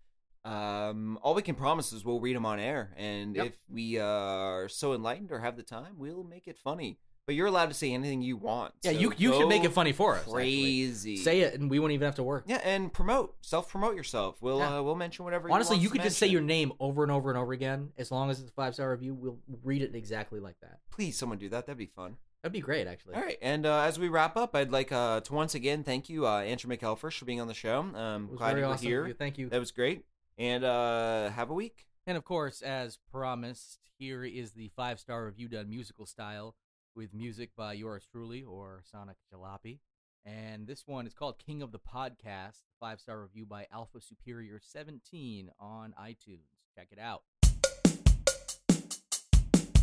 um, all we can promise is we'll read them on air. And Yep. if we are so enlightened or have the time, we'll make it funny. But you're allowed to say anything you want. Yeah, so you you should make it funny for us. actually. Crazy. Say it, and we won't even have to work. Yeah, and promote, self promote yourself. We'll Yeah. uh, we'll mention whatever. Honestly, you, you could to just say your name over and over and over again. As long as it's a five star review, we'll read it exactly like that. Please, someone do that. That'd be fun. That'd be great, actually. All right, and uh, as we wrap up, I'd like uh, to once again thank you, uh, Andrew McElfresh, for being on the show. Um, It was glad you were awesome. here. Thank you. That was great, and uh, have a week. And of course, as promised, here is the five star review done musical style with music by yours truly or Sonic Jalopy. And this one is called King of the Podcast, five star review by Alpha Superior 17 on iTunes. Check it out.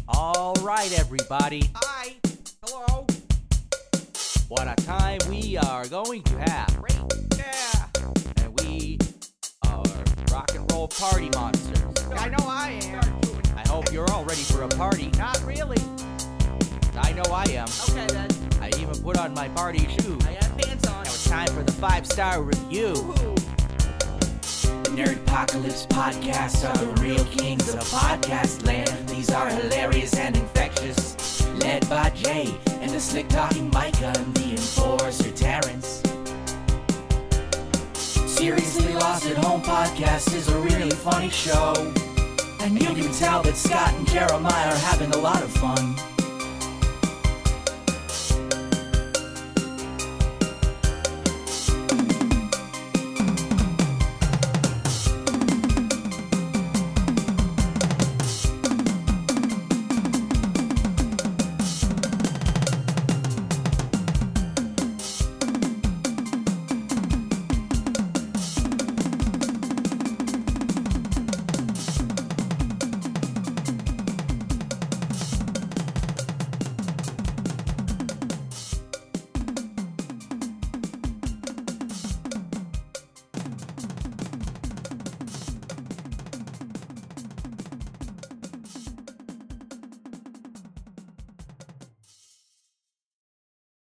All right, everybody. Hi. Hello. What a time we are going to have. Great. Yeah. And we are rock and roll party monsters. I know I am. I hope you're all ready for a party. Not really. I know I am. Okay then. I even put on my party shoes. I have pants on. Now it's time for the five star review. Nerd Apocalypse podcasts are the real kings of podcast land. These are hilarious and infectious. Led by Jay and the slick talking Micah and the enforcer Terrence. Seriously Lost at Home podcast is a really funny show. And you can tell that Scott and Jeremiah are having a lot of fun.